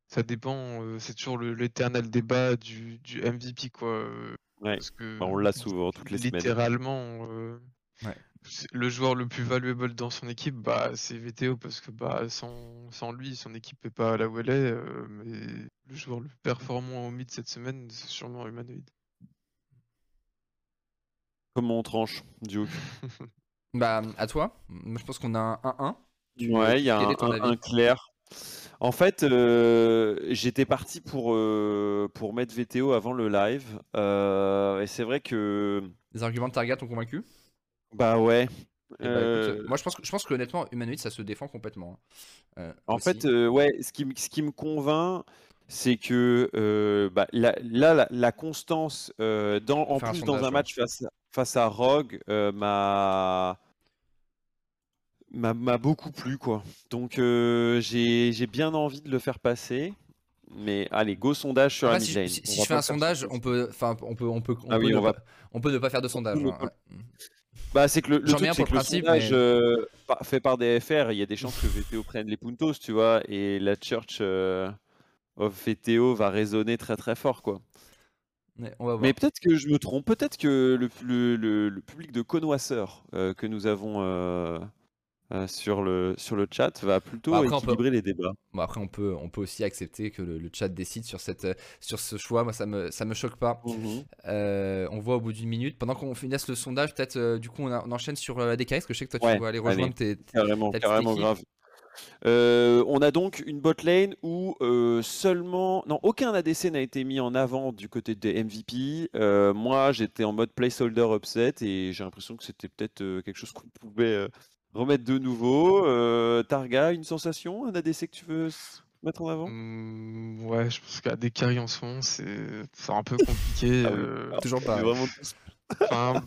Ça dépend. euh, c'est toujours l'éternel débat du, du MVP quoi. euh, Ouais. Parce que Bah, on l'a souvent toutes les semaines. littéralement. euh, Ouais. le joueur le plus valuable dans son équipe, bah, c'est VTO parce que bah, sans, sans lui, son équipe est pas là où elle est. euh, mais le joueur le plus performant au mid cette semaine, c'est sûrement Humanoid. Comment on tranche, Duke Bah, à toi. Moi, je pense qu'on a un 1-1. Tu- Ouais, il y a un, un- clair. En fait, euh, j'étais parti pour, euh, pour mettre VTO avant le live. euh, et c'est vrai que. Les arguments de Targa t'ont convaincu? Bah ouais. Eh bah, écoute, euh, moi je pense que je pense que honnêtement humanoïde ça se défend complètement. hein. Euh, En aussi. fait, euh, ouais, ce qui, me- ce qui me convainc, c'est que euh, bah, la- là, la, la constance, euh, dans, en Faire un plus dans un ouais. match face, face à Rogue, euh, m'a beaucoup plu, quoi. Donc, euh, j'ai bien envie de le faire passer. Mais allez, go sondage sur Après, si, si- je fais un sondage, on peut, enfin, on peut, on peut, on Ah peut oui, ne on va- pas, on peut ne pas faire de sondage. hein, ouais. Bah, c'est que le, truc, c'est que le le principe, sondage mais- euh, par- fait par DFR, il y a des chances que VTO prenne les puntos, tu vois, et la Church of VTO va résonner très très fort, quoi. Ouais, on va voir. Mais peut-être que je me trompe, peut-être que le, le- le- le public de connoisseurs euh, que nous avons euh, euh, sur, le, sur le chat va plutôt Bah, peut- équilibrer les débats. Bon, après, on peut, on peut aussi accepter que le, chat décide sur cette, sur ce choix. Moi, ça me, ça me choque pas. Euh, on voit au bout d'une minute. Pendant qu'on finisse le sondage, peut-être, du coup, on, a- on enchaîne sur ADK. Parce que je sais que toi, tu Ouais, vas aller allez. rejoindre tes. Carrément, carrément grave. Euh, on a donc une bot lane où euh, seulement. Non, aucun ADC n'a été mis en avant du côté des MVP. Euh, moi, j'étais en mode placeholder upset et j'ai l'impression que c'était peut-être euh, quelque chose qu'on pouvait euh, remettre de nouveau. Euh, Targa, une sensation, un ADC que tu veux mettre en avant? Hmm, ouais, je pense qu'à des carries en ce moment, c'est c'est un peu compliqué. Ah oui. euh, Alors, Toujours on pas. vraiment Enfin,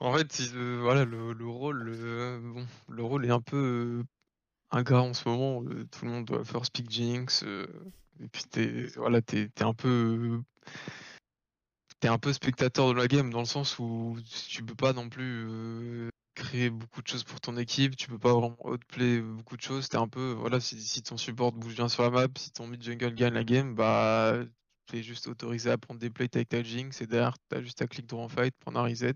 en fait, il- euh, voilà, le, le rôle, euh, bon, le rôle est un peu, un gars en ce moment, euh, tout le monde doit faire speak Jinx. euh, et puis t'es voilà, t'es un peu t'es un peu spectateur de la game dans le sens où tu peux pas non plus euh, créer beaucoup de choses pour ton équipe, tu peux pas vraiment outplay beaucoup de choses. T'es un peu voilà, si, ton support bouge bien sur la map, si ton mid jungle gagne la game, bah t'es juste autorisé à prendre des plates avec ta Jinx et derrière t'as juste à clic droit en fight, prendre un reset.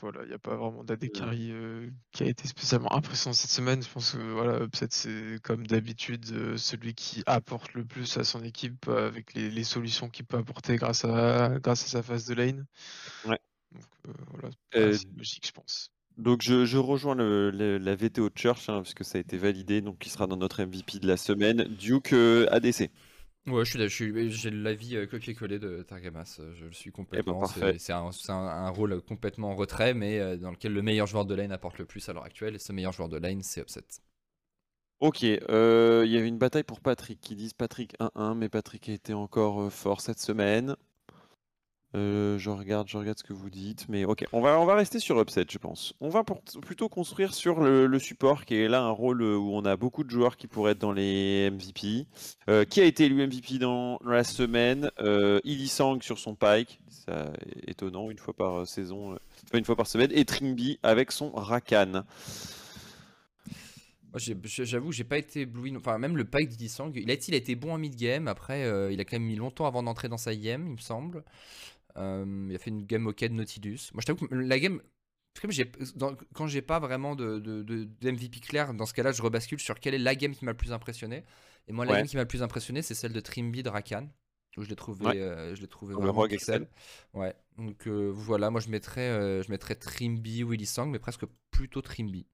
Voilà, il n'y a pas vraiment d'AD carry euh, qui a été spécialement impressionnant cette semaine. Je pense que voilà, Upset, c'est comme d'habitude euh, celui qui apporte le plus à son équipe euh, avec les, les solutions qu'il peut apporter grâce à, grâce à sa phase de lane. Ouais. Donc euh, voilà, Euh, assez logique, je pense. Donc je, je rejoins le, le- la VTO de Church, hein, puisque ça a été validé, donc il sera dans notre MVP de la semaine. Duke euh, ADC. Ouais, je suis, j'ai l'avis euh, copier-coller de Targamas, euh, je le suis complètement. parfait. c'est c'est un, c'est un- un rôle complètement en retrait, mais euh, dans lequel le meilleur joueur de lane apporte le plus à l'heure actuelle, et ce meilleur joueur de lane, c'est Upset. Ok, euh, il y avait une bataille pour Patrick, qui disent Patrick 1-1, mais Patrick a été encore euh, fort cette semaine. Euh, je regarde, je regarde ce que vous dites, mais ok, on va, on va rester sur Upset, je pense. On va plutôt construire sur le, support, qui est là un rôle où on a beaucoup de joueurs qui pourraient être dans les MVP. Euh, qui a été élu MVP dans la semaine? Euh, Ilisang sur son Pike, ça étonnant, une fois par euh, saison, enfin, une fois par semaine, et Trimby avec son Rakan. J'avoue, j'ai pas été ébloui. non- Enfin, même le Pike d'Ilisang, il a, il a été bon en mid-game. Après, il a quand même mis longtemps avant d'entrer dans sa game, il me semble. Euh, il a fait une game ok de Nautilus. Moi, je t'avoue que la game. Comme dans- quand j'ai pas vraiment de, de, de- d'MVP clair, dans ce cas-là, je rebascule sur quelle est la game qui m'a le plus impressionné. Et moi, la Ouais. game qui m'a le plus impressionné, c'est celle de Trimby de Rakan. Où je l'ai trouvé, Ouais. euh, je l'ai trouvé vraiment excelle. Ouais. Donc euh, voilà, moi je mettrais, euh, je mettrais Trimby ou Ilisang, mais presque plutôt Trimby.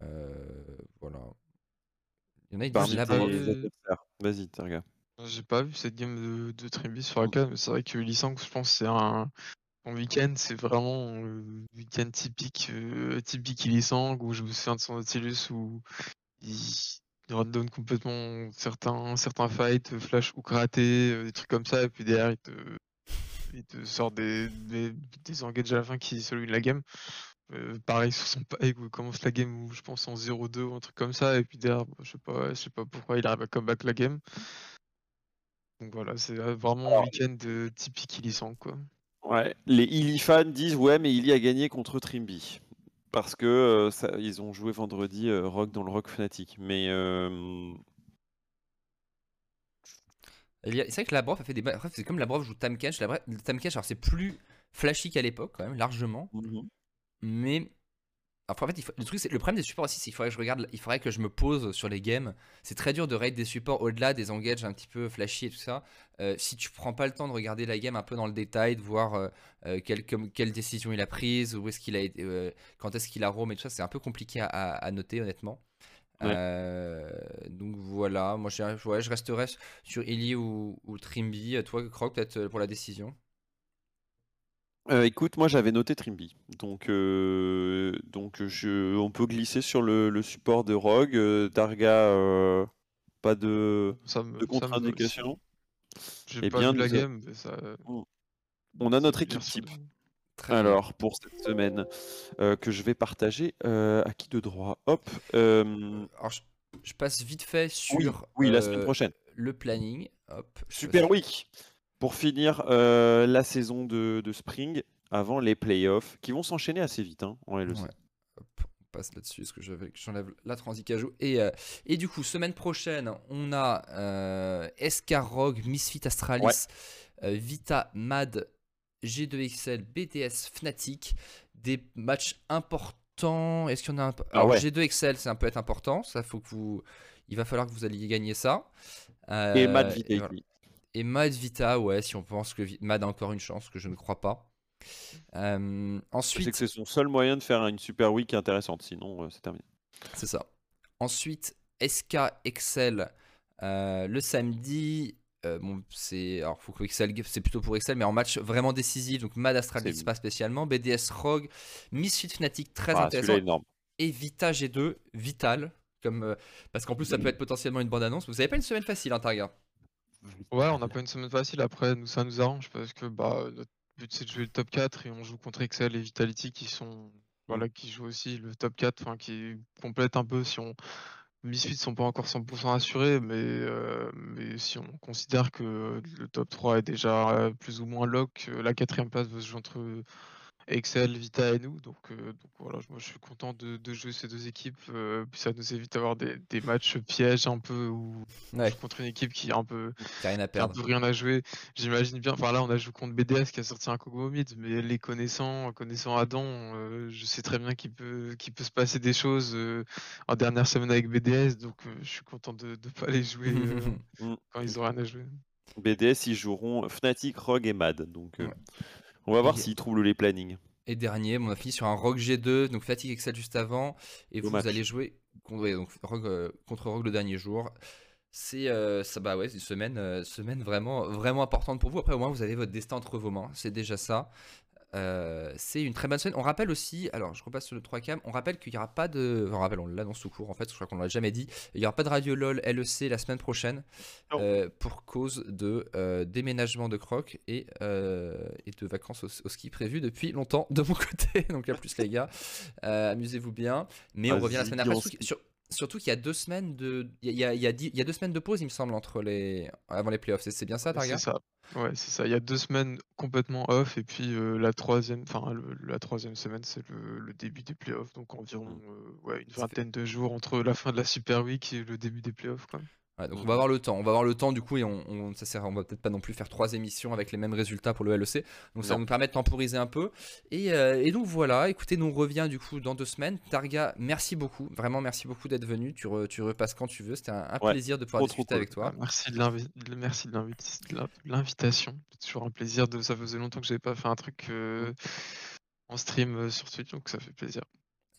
Voilà. Il y en a qui disent la. Vas-y, Targa. J'ai pas vu cette game de, de Trimby sur Rakan, mais c'est vrai que Lee-Sang, je pense, c'est un. Son week-end, c'est vraiment le week-end typique, euh, typique où je me souviens de son Nautilus où il, il rundown complètement certains, certains fights, euh, flash ou raté, euh, des trucs comme ça, et puis derrière, il te, il te sort des, des, des engages à la fin qui celui de la game. Euh, pareil sur son pike où il commence la game où je pense en 0-2 ou un truc comme ça, et puis derrière, bah, je sais pas, je sais pas pourquoi il arrive à comeback la game. Donc voilà, c'est euh, vraiment un week-end euh, typique Ilissant quoi. Ouais, les Illy fans disent ouais, mais Illy a gagné contre Trimby. Parce que euh, ça- ils ont joué vendredi euh, Rock dans le Rock Fnatic. Mais euh, C'est vrai que la Brof a fait des. Après, c'est comme la Brof joue Tamcash. La le Tamcash, alors c'est plus flashy qu'à l'époque, quand même, largement. Mais. En fait, il faut- le, truc, c'est- le problème des supports aussi, c'est qu'il faudrait que je regarde, il faudrait que je me pose sur les games. C'est très dur de raid des supports au-delà des engages un petit peu flashy et tout ça. Euh, si tu prends pas le temps de regarder la game un peu dans le détail, de voir euh, euh, quelle, comme- quelle décision il a prise, où est-ce qu'il a euh, quand est-ce qu'il a roam et tout ça, c'est un peu compliqué à, à- à noter honnêtement. Ouais. Donc voilà, moi je, ouais, je resterai sur Illy ou, ou Trimby. Toi, Croc, peut-être pour la décision. Euh, écoute, moi j'avais noté Trimby. Donc, euh, donc je, on peut glisser sur le, le support de Rogue. euh, Targa, euh, pas de, de contre-indication. J'ai Eh pas bien, vu la nous game, mais ça. On a notre équipe type. Très bien. Alors, pour cette semaine, euh, que je vais partager euh, à qui de droit? Hop. euh, Alors, je, je passe vite fait sur oui, oui, la semaine prochaine. le planning. Hop, Super Week pour finir euh, la saison de, de Spring avant les playoffs qui vont s'enchaîner assez vite hein, en LEC. Ouais. Hop, on passe là-dessus, parce que j'enlève la transition. Et, euh, et du coup, semaine prochaine, on a euh, Rogue, Misfit Astralis, euh, Vita Mad, G2XL, BTS Fnatic. Des matchs importants. Est-ce qu'il y en a un Ah Alors, ouais. G2XL, ça peut être important. Ça, faut que vous. Il va falloir que vous alliez gagner ça. Et Mad voilà. Et Mad Vita, ouais, si on pense que Mad a encore une chance, que je ne crois pas. Euh, ensuite, que c'est son seul moyen de faire une Super Week intéressante, sinon euh, c'est terminé. c'est ça. Ensuite, SK Excel euh, le samedi. bon, c'est alors faut que Excel, c'est plutôt pour Excel, mais en match vraiment décisif. Donc Mad Astralis C'est- pas spécialement, BDS Rogue, Misfit Fnatic très Ah, intéressant énorme. et Vita G2 Vital comme parce qu'en plus ça peut être potentiellement une bande annonce. Vous avez pas une semaine facile, hein, Targa? Ouais, on n'a pas une semaine facile. Après, nous, ça nous arrange parce que bah, notre but c'est de jouer le top 4 et on joue contre Excel et Vitality qui sont voilà, qui joue aussi le top 4, enfin qui complète un peu si on Misfits sont pas encore 100% assurés, mais, euh, mais si on considère que le top 3 est déjà euh, plus ou moins lock, euh, la quatrième place va se jouer entre Excel, Vita et nous. Donc, euh, donc voilà, moi je suis content de, de jouer ces deux équipes. euh, puis ça nous évite d'avoir des, des matchs pièges un peu ou Ouais. contre une équipe qui a un peu, rien à a un perdre. peu rien à jouer. J'imagine bien. Enfin là, on a joué contre BDS qui a sorti un Kogo mid, mais les connaissant, connaissant Adam, euh, je sais très bien qu'il peut, qu'il peut se passer des choses euh, en dernière semaine avec BDS. Donc euh, je suis content de ne pas les jouer euh, Mm. quand ils ont rien à jouer. BDS, ils joueront Fnatic, Rogue et Mad. Donc, euh, Ouais. On va voir s'ils troublent les plannings. Et dernier, on a fini sur un Rogue G2, donc Fatigue Excel juste avant. Et vous allez jouer contre, ouais, donc, Rogue, euh, contre Rogue le dernier jour. C'est euh, ça, bah ouais, une semaine, euh, semaine vraiment, vraiment importante pour vous. Après, au moins, vous avez votre destin entre vos mains. C'est déjà ça. Euh, c'est une très bonne semaine. On rappelle aussi, alors je repasse sur le 3 cam, on rappelle qu'il n'y aura pas de. On rappelle, on l'annonce tout court en fait, je crois qu'on l'a jamais dit. Il n'y aura pas de Radio LOL LEC la semaine prochaine euh, pour cause de euh, déménagement de croc et, et de vacances au, au ski prévues depuis longtemps de mon côté. Donc à plus les gars, amusez-vous bien. Mais on revient la semaine après. sur- surtout qu'il y a deux semaines de, il y a, il y a dix- il y a deux semaines de pause, il me semble, entre les avant les playoffs. C'est bien ça, Targa? C'est ça. Ouais, c'est ça. Il y a deux semaines complètement off et puis euh, la troisième, enfin le- la troisième semaine, c'est le, le début des playoffs, donc environ euh, ouais, une vingtaine de jours entre la fin de la Super Week et le début des playoffs. Quoi. Ouais, donc on va avoir le temps, on va avoir le temps du coup et on, on, ça sert, on va peut-être pas non plus faire trois émissions avec les mêmes résultats pour le LEC, donc ça va nous permet de temporiser un peu. Et, euh, et donc voilà, écoutez, nous on revient du coup dans deux semaines. Targa, merci beaucoup, vraiment merci beaucoup d'être venu. Tu, re- tu repasses quand tu veux, c'était un, un Ouais, plaisir de pouvoir trop, trop discuter cool. avec toi. Merci de l'invitation. C'est toujours un plaisir. De, ça faisait longtemps que j'avais pas fait un truc euh, en stream euh, sur Twitch, donc ça fait plaisir.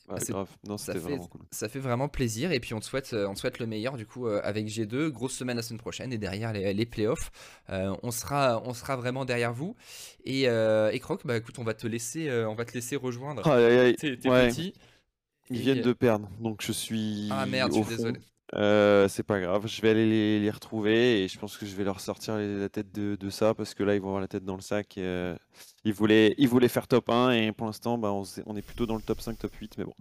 Ouais, c'est- grave. Non, Ça c'était fait, vraiment cool. ça fait vraiment plaisir et puis on te souhaite, euh, on te souhaite le meilleur du coup euh, avec G2. Grosse semaine la semaine prochaine et derrière les, les playoffs, euh, on, sera, on sera vraiment derrière vous. Et, euh, et Croc, bah écoute, on va te laisser, euh, on va te laisser rejoindre aïe. tes, Ouais. petits. Ils Et- viennent de perdre, donc je suis Ah merde, je suis fond. désolé. Euh, c'est pas grave, je vais aller les, les retrouver et je pense que je vais leur sortir les- la tête de, de ça parce que là ils vont avoir la tête dans le sac. et, euh, ils, voulaient, ils voulaient faire top 1 et pour l'instant bah, on, est plutôt dans le top 5, top 8, mais bon.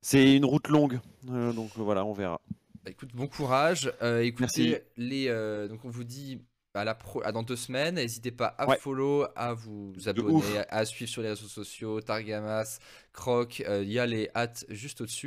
C'est une route longue, euh, donc voilà, on verra. Bah, écoute, bon courage. Écoutez, Merci. les, donc on vous dit à, la pro, à dans deux semaines. N'hésitez pas à Ouais. follow, à vous abonner, à, à suivre sur les réseaux sociaux, Targamas, Croc. Il y a les hâtes juste au-dessus.